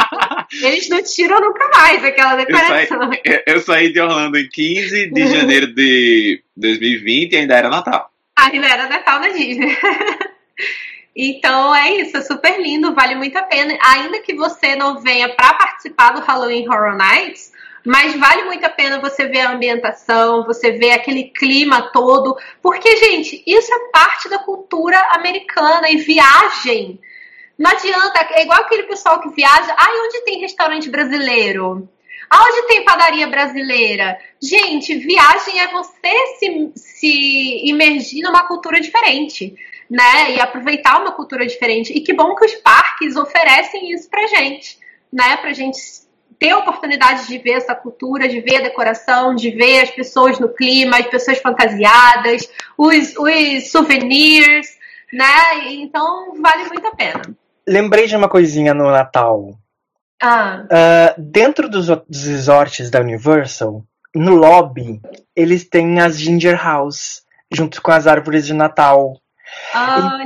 (laughs) Eles não tiram nunca mais aquela decoração. Eu saí, eu saí de Orlando em 15 de janeiro de 2020 e ainda era Natal. Ainda era Natal na Disney. (laughs) Então é isso, é super lindo, vale muito a pena. Ainda que você não venha para participar do Halloween Horror Nights, mas vale muito a pena você ver a ambientação, você ver aquele clima todo, porque, gente, isso é parte da cultura americana e viagem. Não adianta, é igual aquele pessoal que viaja. Ai, onde tem restaurante brasileiro? Aonde tem padaria brasileira? Gente, viagem é você se, se imergir numa cultura diferente né? E aproveitar uma cultura diferente. E que bom que os parques oferecem isso pra gente, né? Pra gente ter a oportunidade de ver essa cultura, de ver a decoração, de ver as pessoas no clima, as pessoas fantasiadas, os, os souvenirs, né? Então vale muito a pena. Lembrei de uma coisinha no Natal. Ah. Uh, dentro dos, dos resorts da Universal, no lobby, eles têm as Ginger House, junto com as árvores de Natal.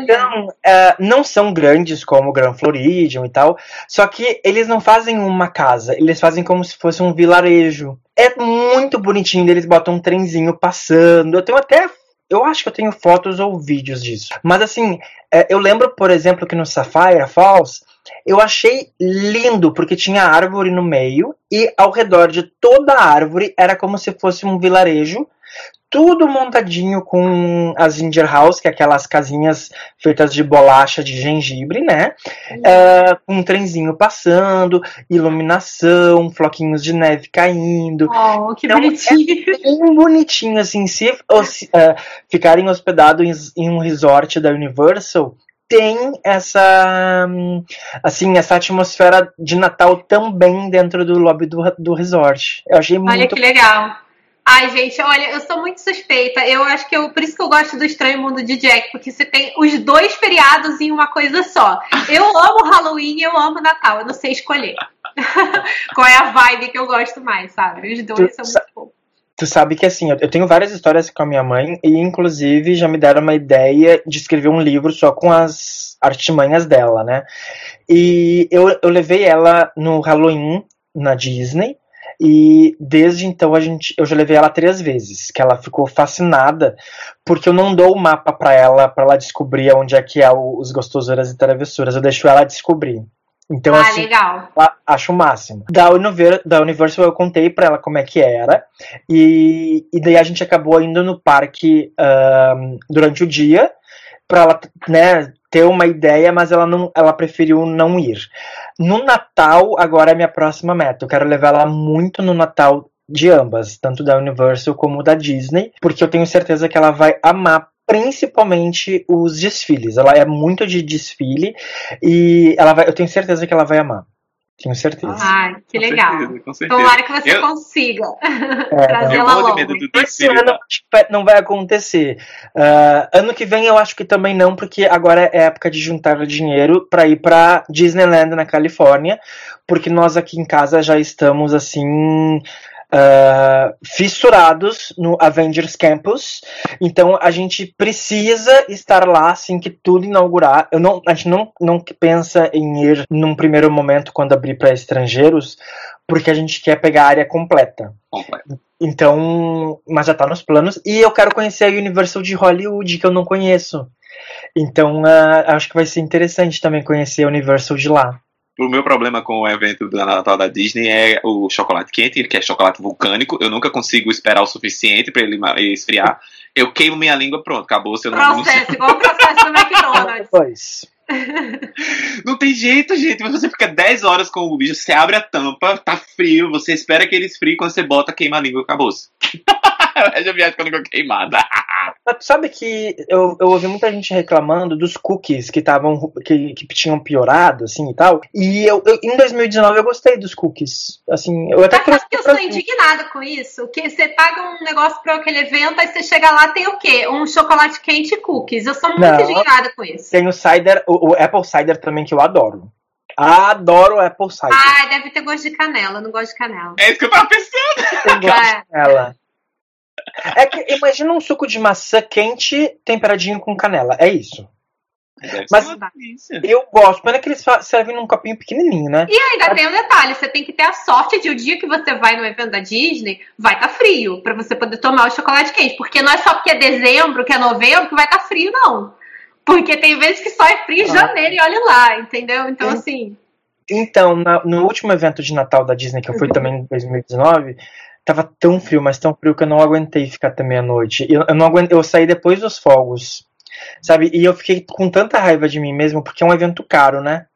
Então, uh, não são grandes como o Grand Floridian e tal, só que eles não fazem uma casa, eles fazem como se fosse um vilarejo. É muito bonitinho, eles botam um trenzinho passando. Eu tenho até eu acho que eu tenho fotos ou vídeos disso. Mas assim, é, eu lembro, por exemplo, que no Sapphire Falls, eu achei lindo, porque tinha árvore no meio e ao redor de toda a árvore era como se fosse um vilarejo tudo montadinho com as ginger house, que é aquelas casinhas feitas de bolacha de gengibre, né? Uhum. Uh, um trenzinho passando, iluminação, floquinhos de neve caindo. Oh, que então, bonitinho. É bem bonitinho, assim. Se uh, ficarem hospedados em, em um resort da Universal, tem essa assim essa atmosfera de Natal também dentro do lobby do, do resort. Eu achei muito Olha que legal. Ai, gente, olha, eu sou muito suspeita. Eu acho que eu, por isso que eu gosto do Estranho Mundo de Jack, porque você tem os dois feriados em uma coisa só. Eu amo Halloween e eu amo Natal, eu não sei escolher. (laughs) Qual é a vibe que eu gosto mais, sabe? Os dois tu, são muito bons. Tu sabe que assim, eu tenho várias histórias com a minha mãe e inclusive já me deram uma ideia de escrever um livro só com as artimanhas dela, né? E eu, eu levei ela no Halloween na Disney e desde então a gente, eu já levei ela três vezes, que ela ficou fascinada, porque eu não dou o mapa para ela, para ela descobrir onde é que é os gostosuras e travessuras, eu deixo ela descobrir. Então, ah, assim, legal. acho o máximo. Da, Univer, da Universal eu contei pra ela como é que era. E, e daí a gente acabou indo no parque um, durante o dia para ela né, ter uma ideia, mas ela não, ela preferiu não ir. No Natal, agora é minha próxima meta. Eu quero levar ela muito no Natal de ambas, tanto da Universal como da Disney, porque eu tenho certeza que ela vai amar principalmente os desfiles. Ela é muito de desfile e ela vai, eu tenho certeza que ela vai amar. Tenho certeza. Ai, que com legal. Certeza, com certeza. Tomara que você eu... consiga (laughs) (laughs) é, trazer ela logo. Esse ano não vai acontecer. Uh, ano que vem eu acho que também não, porque agora é época de juntar dinheiro para ir para Disneyland na Califórnia, porque nós aqui em casa já estamos assim uh, fissurados no Avengers Campus. Então a gente precisa estar lá assim que tudo inaugurar. Eu não, a gente não, não pensa em ir num primeiro momento quando abrir para estrangeiros, porque a gente quer pegar a área completa. Completa. Então, mas já tá nos planos. E eu quero conhecer a Universal de Hollywood, que eu não conheço. Então, uh, acho que vai ser interessante também conhecer a Universal de lá. O meu problema com o evento do Natal da Disney é o chocolate quente, que é chocolate vulcânico. Eu nunca consigo esperar o suficiente para ele esfriar. Eu queimo minha língua, pronto, acabou. Seu processo, igual o processo do McDonald's. Pois. (laughs) Não tem jeito, gente. Você fica 10 horas com o bicho, você abre a tampa, tá frio, você espera que ele esfrie, quando você bota, queima a língua, acabou. (laughs) Eu já viagem com a língua queimada. (laughs) sabe que eu, eu ouvi muita gente reclamando dos cookies que estavam que, que tinham piorado, assim e tal. E eu, eu, em 2019 eu gostei dos cookies. Assim, eu até Mas que eu sou indignada com isso? Que você paga um negócio para aquele evento, aí você chega lá tem o quê? Um chocolate quente e cookies. Eu sou muito Não, indignada com isso. Tem o cider, o, o Apple Cider também que eu adoro. Adoro Apple Cider. Ah, deve ter gosto de canela. não gosto de canela. É isso que eu tava pensando. Tem gosto é. de canela. É que imagina um suco de maçã quente temperadinho com canela. É isso. Mas eu gosto. Pena que eles servem num copinho pequenininho, né? E ainda tem um detalhe: você tem que ter a sorte de o dia que você vai no evento da Disney vai estar tá frio para você poder tomar o chocolate quente. Porque não é só porque é dezembro, que é novembro, que vai estar tá frio, não. Porque tem vezes que só é frio em ah. janeiro e olha lá, entendeu? Então, assim. Então, na, no último evento de Natal da Disney, que eu fui uhum. também em 2019, tava tão frio, mas tão frio que eu não aguentei ficar até meia-noite. Eu, eu, não aguentei, eu saí depois dos fogos, sabe? E eu fiquei com tanta raiva de mim mesmo, porque é um evento caro, né?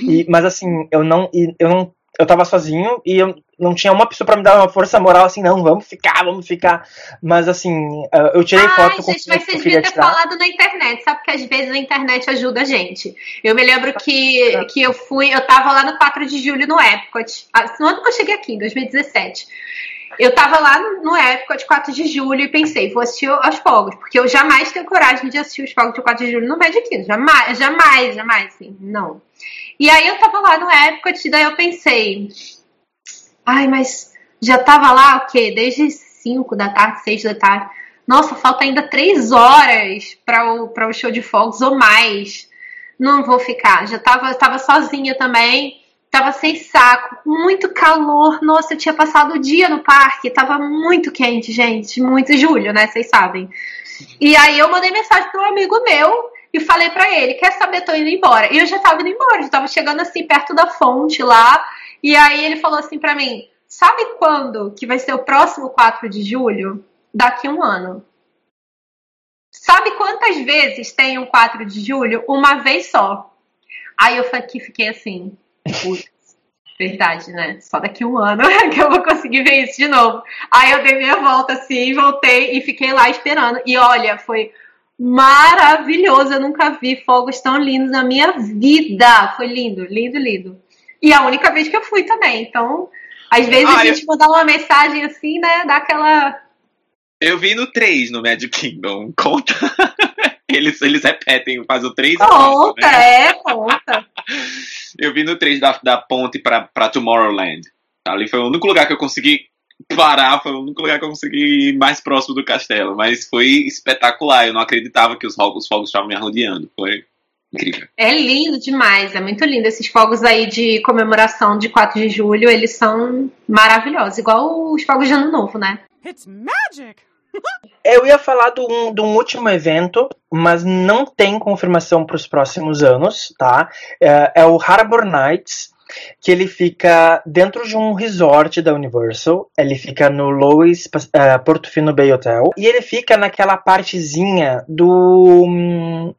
E, mas assim, eu não, eu não eu tava sozinho e eu não tinha uma pessoa para me dar uma força moral assim, não, vamos ficar, vamos ficar. Mas assim, eu tirei Ai, foto gente, com mas vocês deviam ter tirar. falado na internet, sabe que às vezes a internet ajuda a gente. Eu me lembro que, que eu fui, eu tava lá no 4 de julho no Epcot, ah, no ano que eu cheguei aqui, em 2017. Eu tava lá no, no Epcot 4 de julho e pensei, vou assistir aos fogos, porque eu jamais tenho coragem de assistir os fogos de 4 de julho no Magic Kingdom. Jamais, jamais, jamais, assim, não. E aí eu tava lá no Epcot e daí eu pensei, ai, mas já tava lá o quê? Desde 5 da tarde, 6 da tarde. Nossa, falta ainda 3 horas para o, pra o show de fogos ou mais. Não vou ficar. Já tava, tava sozinha também. Tava sem saco, muito calor. Nossa, eu tinha passado o dia no parque, tava muito quente, gente. Muito julho, né? Vocês sabem. E aí eu mandei mensagem para um amigo meu e falei para ele: Quer saber? Tô indo embora. E eu já tava indo embora, já tava chegando assim perto da fonte lá. E aí ele falou assim para mim: Sabe quando que vai ser o próximo 4 de julho? Daqui um ano. Sabe quantas vezes tem um 4 de julho? Uma vez só. Aí eu fiquei assim, verdade, né? Só daqui um ano (laughs) que eu vou conseguir ver isso de novo. Aí eu dei minha volta assim, voltei e fiquei lá esperando. E olha, foi maravilhoso. Eu nunca vi fogos tão lindos na minha vida. Foi lindo, lindo, lindo. E a única vez que eu fui também. Então, às vezes ah, a gente eu... mandar uma mensagem assim, né? Dá aquela. Eu vi no 3 no Magic Kingdom. (laughs) Conta. Eles, eles repetem, faz o 3 Conta, né? é, conta. (laughs) eu vi no 3 da, da ponte pra, pra Tomorrowland. Ali foi o único lugar que eu consegui parar, foi o único lugar que eu consegui ir mais próximo do castelo. Mas foi espetacular. Eu não acreditava que os fogos, os fogos estavam me arrodeando. Foi incrível. É lindo demais, é muito lindo. Esses fogos aí de comemoração de 4 de julho, eles são maravilhosos. Igual os fogos de ano novo, né? It's magic! Eu ia falar de um, de um último evento, mas não tem confirmação para os próximos anos, tá? É, é, o Harbor Nights, que ele fica dentro de um resort da Universal. Ele fica no Lois uh, Portofino Bay Hotel. E ele fica naquela partezinha do.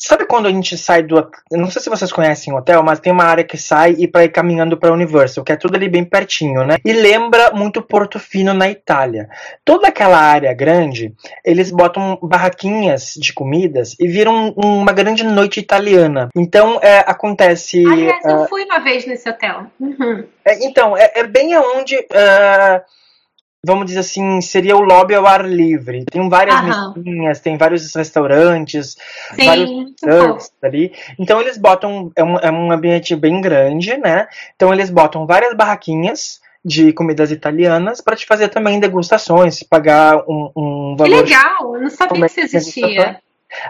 Sabe quando a gente sai do. Não sei se vocês conhecem o hotel, mas tem uma área que sai e para ir caminhando para Universal, que é tudo ali bem pertinho, né? E lembra muito Portofino na Itália. Toda aquela área grande, eles botam barraquinhas de comidas e viram uma grande noite italiana. Então é, acontece. Aliás, uh, eu fui uma vez nesse hotel. Uhum. É, então, é, é, bem aonde. Uh, vamos dizer assim, seria o lobby ao ar livre. Tem várias Aham. mesinhas, tem vários restaurantes, Sim, vários pubs ali. Então eles botam, é um, é um ambiente bem grande, né? Então eles botam várias barraquinhas de comidas italianas para te fazer também degustações, pagar um, um valor. Que legal, eu não sabia que isso existia.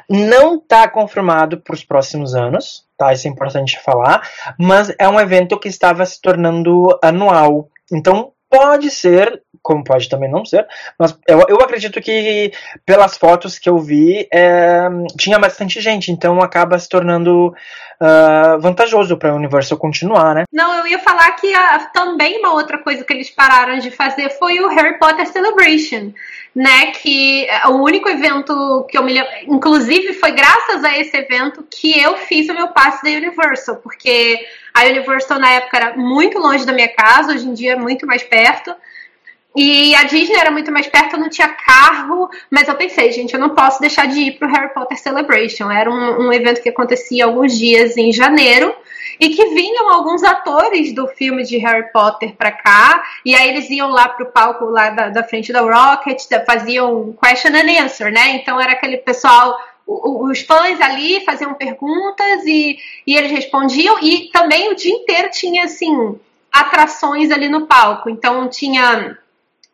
Não está confirmado para os próximos anos, tá? Isso é importante falar, mas é um evento que estava se tornando anual. Então pode ser como pode também não ser, mas eu, eu acredito que pelas fotos que eu vi é, tinha bastante gente, então acaba se tornando uh, vantajoso para a Universal continuar, né? Não, eu ia falar que a, também uma outra coisa que eles pararam de fazer foi o Harry Potter Celebration, né? Que é o único evento que eu me lembro, inclusive foi graças a esse evento que eu fiz o meu passe da Universal, porque a Universal na época era muito longe da minha casa, hoje em dia é muito mais perto. E a Disney era muito mais perto, não tinha carro, mas eu pensei, gente, eu não posso deixar de ir pro Harry Potter Celebration. Era um, um evento que acontecia alguns dias em janeiro e que vinham alguns atores do filme de Harry Potter para cá, e aí eles iam lá pro palco lá da, da frente da Rocket, faziam question and answer, né? Então era aquele pessoal os fãs ali faziam perguntas e, e eles respondiam, e também o dia inteiro tinha assim atrações ali no palco. Então tinha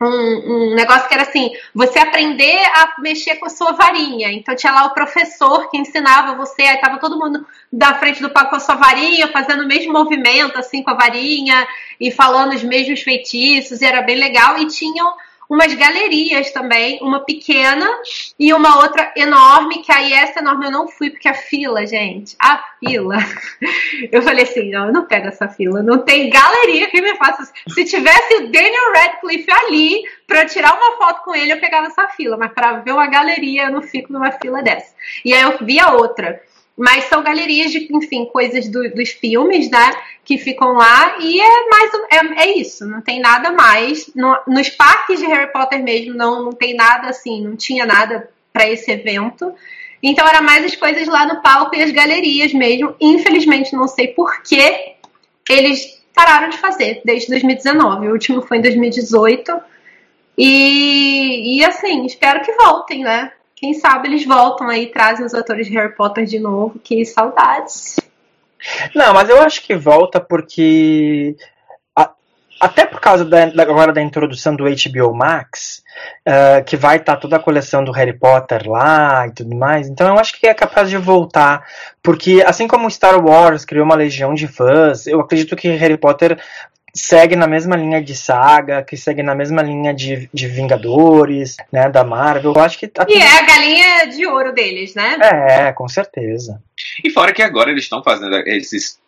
um, um, negócio que era assim, você aprender a mexer com a sua varinha. Então tinha lá o professor que ensinava você, aí tava todo mundo da frente do palco com a sua varinha, fazendo o mesmo movimento assim com a varinha e falando os mesmos feitiços, e era bem legal. E tinham umas galerias também, uma pequena e uma outra enorme, que aí essa enorme eu não fui, porque a fila, gente, a fila. (laughs) Eu falei assim, não, eu não pego essa fila, não tem galeria que me faça. Se tivesse o Daniel Radcliffe ali para tirar uma foto com ele, eu pegava essa fila, mas para ver uma galeria, eu não fico numa fila dessa. E aí eu vi a outra. Mas são galerias de, enfim, coisas do, dos filmes, né? Que ficam lá e é mais é, é isso, não tem nada mais. No, nos parques de Harry Potter mesmo não, não tem nada assim, não tinha nada para esse evento. Então era mais as coisas lá no palco e as galerias mesmo. Infelizmente, não sei por que eles pararam de fazer desde 2019. O último foi em 2018. E, e assim, espero que voltem, né? Quem sabe eles voltam aí, trazem os atores de Harry Potter de novo. Que saudades. Não, mas eu acho que volta porque. Até por causa da, agora da introdução do HBO Max, uh, que vai estar tá toda a coleção do Harry Potter lá e tudo mais. Então eu acho que é capaz de voltar. Porque assim como Star Wars criou uma legião de fãs, eu acredito que Harry Potter segue na mesma linha de saga, que segue na mesma linha de, de Vingadores, né, da Marvel. Eu acho que aqui... E é a galinha de ouro deles, né? É, com certeza. E fora que agora eles estão fazendo esses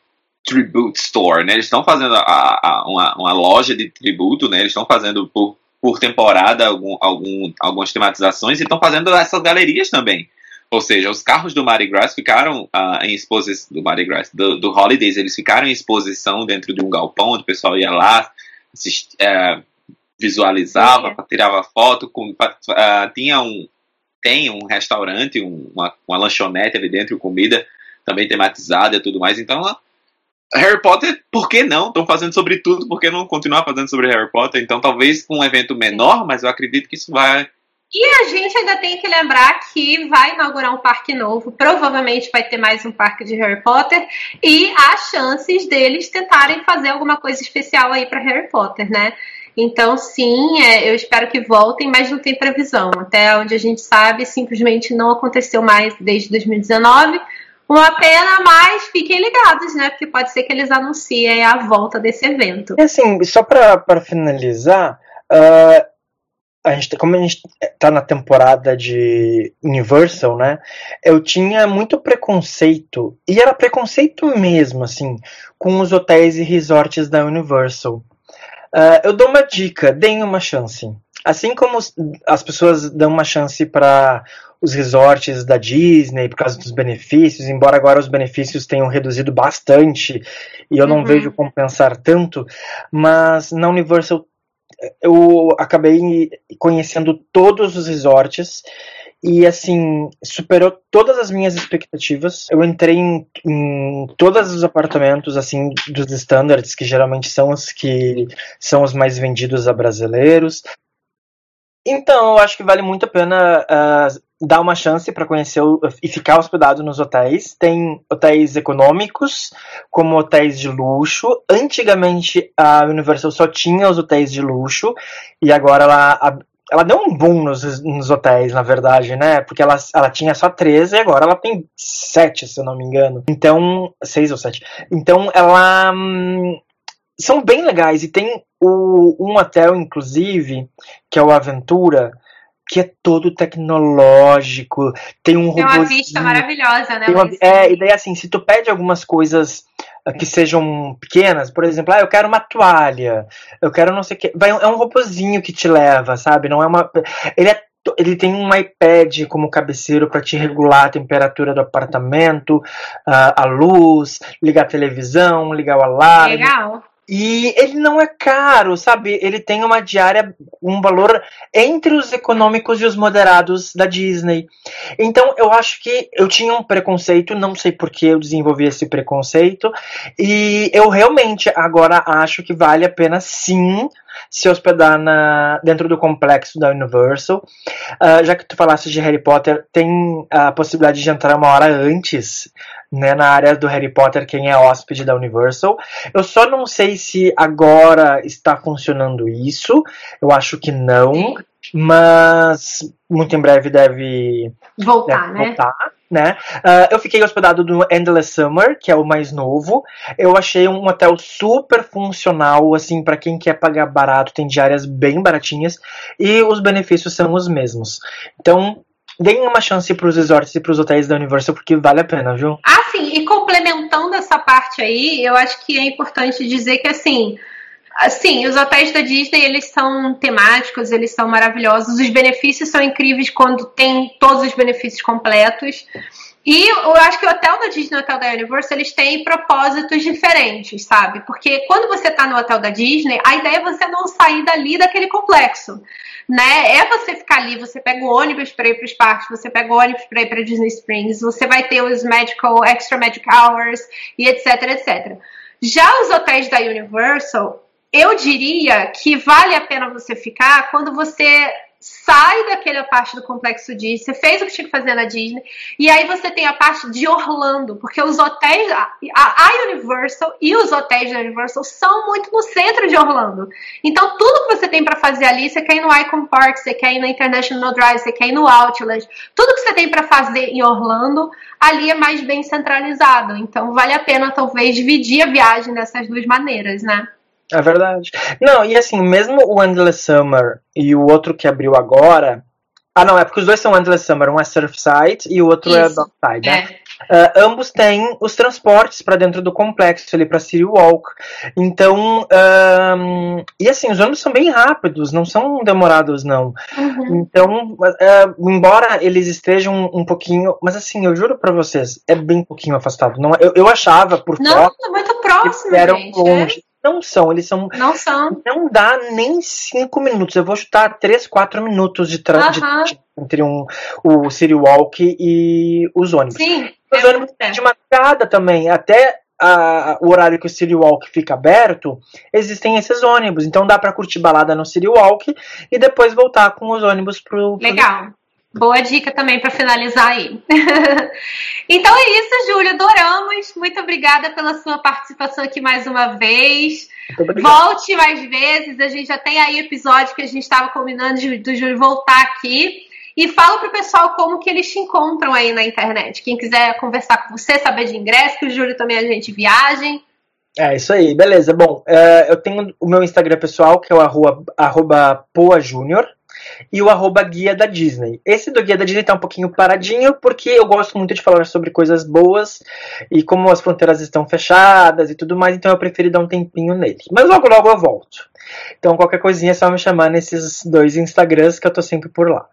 tribute store, né? Eles estão fazendo a, a, uma, uma loja de tributo, né? Eles estão fazendo por, por temporada algum, algum, algumas tematizações e estão fazendo essas galerias também. Ou seja, os carros do Mardi Gras ficaram uh, em exposição do Mardi Gras, do, do, Holidays, eles ficaram em exposição dentro de um galpão, onde o pessoal ia lá, assist, uh, visualizava, é. tirava foto, com, uh, tinha um tem um restaurante, um, uma, uma lanchonete ali dentro, comida também tematizada e tudo mais. Então, Harry Potter, por que não? Estão fazendo sobre tudo, por que não continuar fazendo sobre Harry Potter? Então, talvez um evento menor, mas eu acredito que isso vai e a gente ainda tem que lembrar que vai inaugurar um parque novo, provavelmente vai ter mais um parque de Harry Potter, e há chances deles tentarem fazer alguma coisa especial aí para Harry Potter, né? Então, sim, é, eu espero que voltem, mas não tem previsão. Até onde a gente sabe, simplesmente não aconteceu mais desde 2019. Uma pena, mas fiquem ligados, né? Porque pode ser que eles anunciem a volta desse evento. E assim, só para finalizar, uh, a gente, como a gente tá na temporada de Universal, né? Eu tinha muito preconceito, e era preconceito mesmo, assim, com os hotéis e resorts da Universal. Uh, eu dou uma dica, deem uma chance. Assim como as pessoas dão uma chance para os resorts da Disney por causa dos benefícios, embora agora os benefícios tenham reduzido bastante e eu não uhum. vejo compensar tanto, mas na Universal eu acabei conhecendo todos os resorts e assim superou todas as minhas expectativas. Eu entrei em, em, todos os apartamentos assim dos standards que geralmente são os que são os mais vendidos a brasileiros. Então, eu acho que vale muito a pena uh, dar uma chance para conhecer o, e ficar hospedado nos hotéis. Tem hotéis econômicos, como hotéis de luxo. Antigamente a Universal só tinha os hotéis de luxo e agora ela, ela deu um boom nos, nos hotéis, na verdade, né? Porque ela, ela tinha só 13 e agora ela tem 7, se eu não me engano. Então, 6 ou 7. Então ela. Hum, são bem legais e tem o, um hotel, inclusive, que é o Aventura, que é todo tecnológico, tem um Tem uma vista maravilhosa, né? Uma, é, e daí assim, se tu pede algumas coisas ah, que sejam pequenas, por exemplo, ah, eu quero uma toalha, eu quero não sei o que, vai, é um robozinho que te leva, sabe? Não é uma. Ele é ele tem um iPad como cabeceiro para te regular a temperatura do apartamento, a, a luz, ligar a televisão, ligar o alarme. Legal. E ele não é caro, sabe? Ele tem uma diária, um valor entre os econômicos e os moderados da Disney. Então eu acho que eu tinha um preconceito, não sei por que eu desenvolvi esse preconceito, e eu realmente agora acho que vale a pena sim se hospedar na, dentro do complexo da Universal. Uh, já que tu falaste de Harry Potter, tem a possibilidade de entrar uma hora antes né, na área do Harry Potter, quem é hóspede da Universal. Eu só não sei se agora está funcionando isso. Eu acho que não. Mas muito em breve deve voltar, deve né? Voltar, né? Uh, eu fiquei hospedado no Endless Summer, que é o mais novo. Eu achei um hotel super funcional, assim, para quem quer pagar barato, tem diárias bem baratinhas e os benefícios são os mesmos. Então, deem uma chance para os resorts e para os hotéis da Universal, porque vale a pena, viu? Ah, sim, e complementando essa parte aí, eu acho que é importante dizer que, assim, assim, os hotéis da Disney, eles são temáticos, eles são maravilhosos, os benefícios são incríveis quando tem todos os benefícios completos. E eu acho que o hotel da Disney e o hotel da Universal, eles têm propósitos diferentes, sabe? Porque quando você tá no hotel da Disney, a ideia é você não sair dali daquele complexo né? É você ficar ali, você pega o ônibus para ir para os parques, você pega o ônibus para ir para Disney Springs, você vai ter os medical, extra magic hours e etc, etc. Já os hotéis da Universal, eu diria que vale a pena você ficar quando você sai daquela parte do complexo Disney, você fez o que tinha que fazer na Disney, e aí você tem a parte de Orlando, porque os hotéis, a, Universal e os hotéis da Universal são muito no centro de Orlando. Então, tudo que você tem para fazer ali, você quer ir no Icon Park, você quer ir na International Drive, você quer ir no Outlet, tudo que você tem para fazer em Orlando, ali é mais bem centralizado. Então, vale a pena, talvez, dividir a viagem dessas duas maneiras, né? É verdade. Não, e assim, mesmo o Endless Summer e o outro que abriu agora. Ah, não, é porque os dois são Endless Summer. Um é Surfside e o outro é Isso. é Dockside, né? É. Uh, ambos têm os transportes para dentro do complexo, ali para City Walk. Então, um, e assim, os ônibus são bem rápidos, não são demorados, não. Uhum. Então, uh, embora eles estejam um pouquinho. Mas assim, eu juro para vocês, é bem pouquinho afastado. Não, eu, eu achava por Não, é muito próximo, eram gente, longe. Não são, eles são. Não são. Não dá nem cinco minutos. Eu vou chutar três, quatro minutos de trânsito entre um, o City Walk e os ônibus. Sim. Os é ônibus de madrugada também. Até a, o horário que o City Walk fica aberto, existem esses ônibus. Então dá para curtir balada no City Walk e depois voltar com os ônibus pro. pro Legal. Boa dica também para finalizar aí. (laughs) então é isso, Júlia. Adoramos. Muito obrigada pela sua participação aqui mais uma vez. Volte mais vezes. A gente já tem aí episódio que a gente estava combinando do Júlio voltar aqui. E fala pro pessoal como que eles te encontram aí na internet. Quem quiser conversar com você, saber de ingresso, que o Júlio também a gente viagem. É isso aí, beleza. Bom, uh, eu tenho o meu Instagram pessoal, que é o arroba, arroba Poa Júnior e o arroba guia da Disney. Esse do guia da Disney tá um pouquinho paradinho, porque eu gosto muito de falar sobre coisas boas, e como as fronteiras estão fechadas e tudo mais, então eu preferi dar um tempinho nele. Mas logo logo eu volto. Então qualquer coisinha é só me chamar nesses dois Instagrams que eu tô sempre por lá.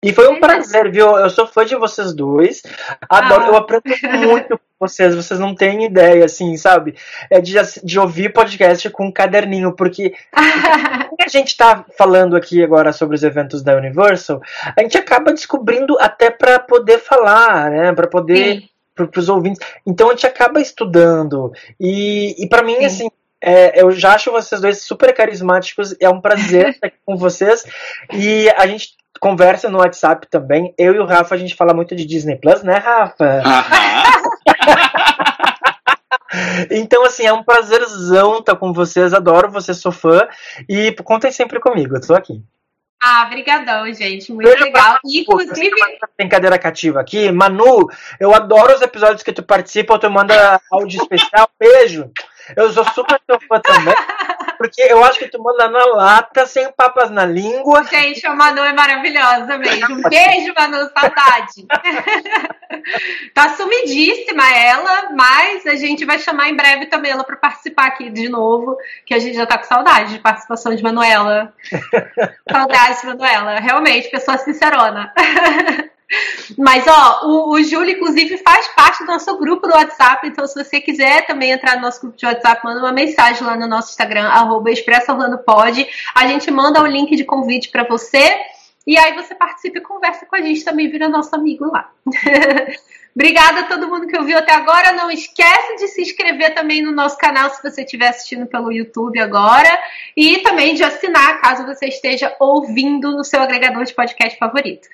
E foi um prazer, viu? Eu sou fã de vocês dois. Adoro, ah. eu aprendo muito com vocês, vocês não têm ideia, assim, sabe? É de, de ouvir podcast com um caderninho, porque (laughs) a gente tá falando aqui agora sobre os eventos da Universal, a gente acaba descobrindo até para poder falar, né? Para poder. Para os ouvintes. Então a gente acaba estudando. E, e para mim, Sim. assim, é, eu já acho vocês dois super carismáticos. É um prazer (laughs) estar aqui com vocês. E a gente conversa no WhatsApp também. Eu e o Rafa, a gente fala muito de Disney Plus, né, Rafa? (laughs) então, assim, é um prazerzão estar com vocês. Adoro vocês, sou fã. E contem sempre comigo, eu tô aqui. Ah, brigadão, gente. Muito Beijo legal. Inclusive. Brincadeira cativa aqui. Manu, eu adoro os episódios que tu participa, tu manda áudio especial. Beijo. Eu sou super teu fã também. (laughs) Porque eu acho que tu manda na lata, sem papas na língua. Gente, a Manu é maravilhosa mesmo. Um beijo, Manu, saudade. (laughs) tá sumidíssima ela, mas a gente vai chamar em breve também ela para participar aqui de novo, que a gente já tá com saudade de participação de Manuela. (laughs) Saudades, Manuela. Realmente, pessoa sincerona. (laughs) Mas, ó, o, o Júlio, inclusive, faz parte do nosso grupo do WhatsApp. Então, se você quiser também entrar no nosso grupo de WhatsApp, manda uma mensagem lá no nosso Instagram, arroba Pode. A gente manda o um link de convite para você. E aí você participa e conversa com a gente também, vira nosso amigo lá. (laughs) Obrigada a todo mundo que ouviu até agora. Não esquece de se inscrever também no nosso canal se você estiver assistindo pelo YouTube agora. E também de assinar caso você esteja ouvindo no seu agregador de podcast favorito.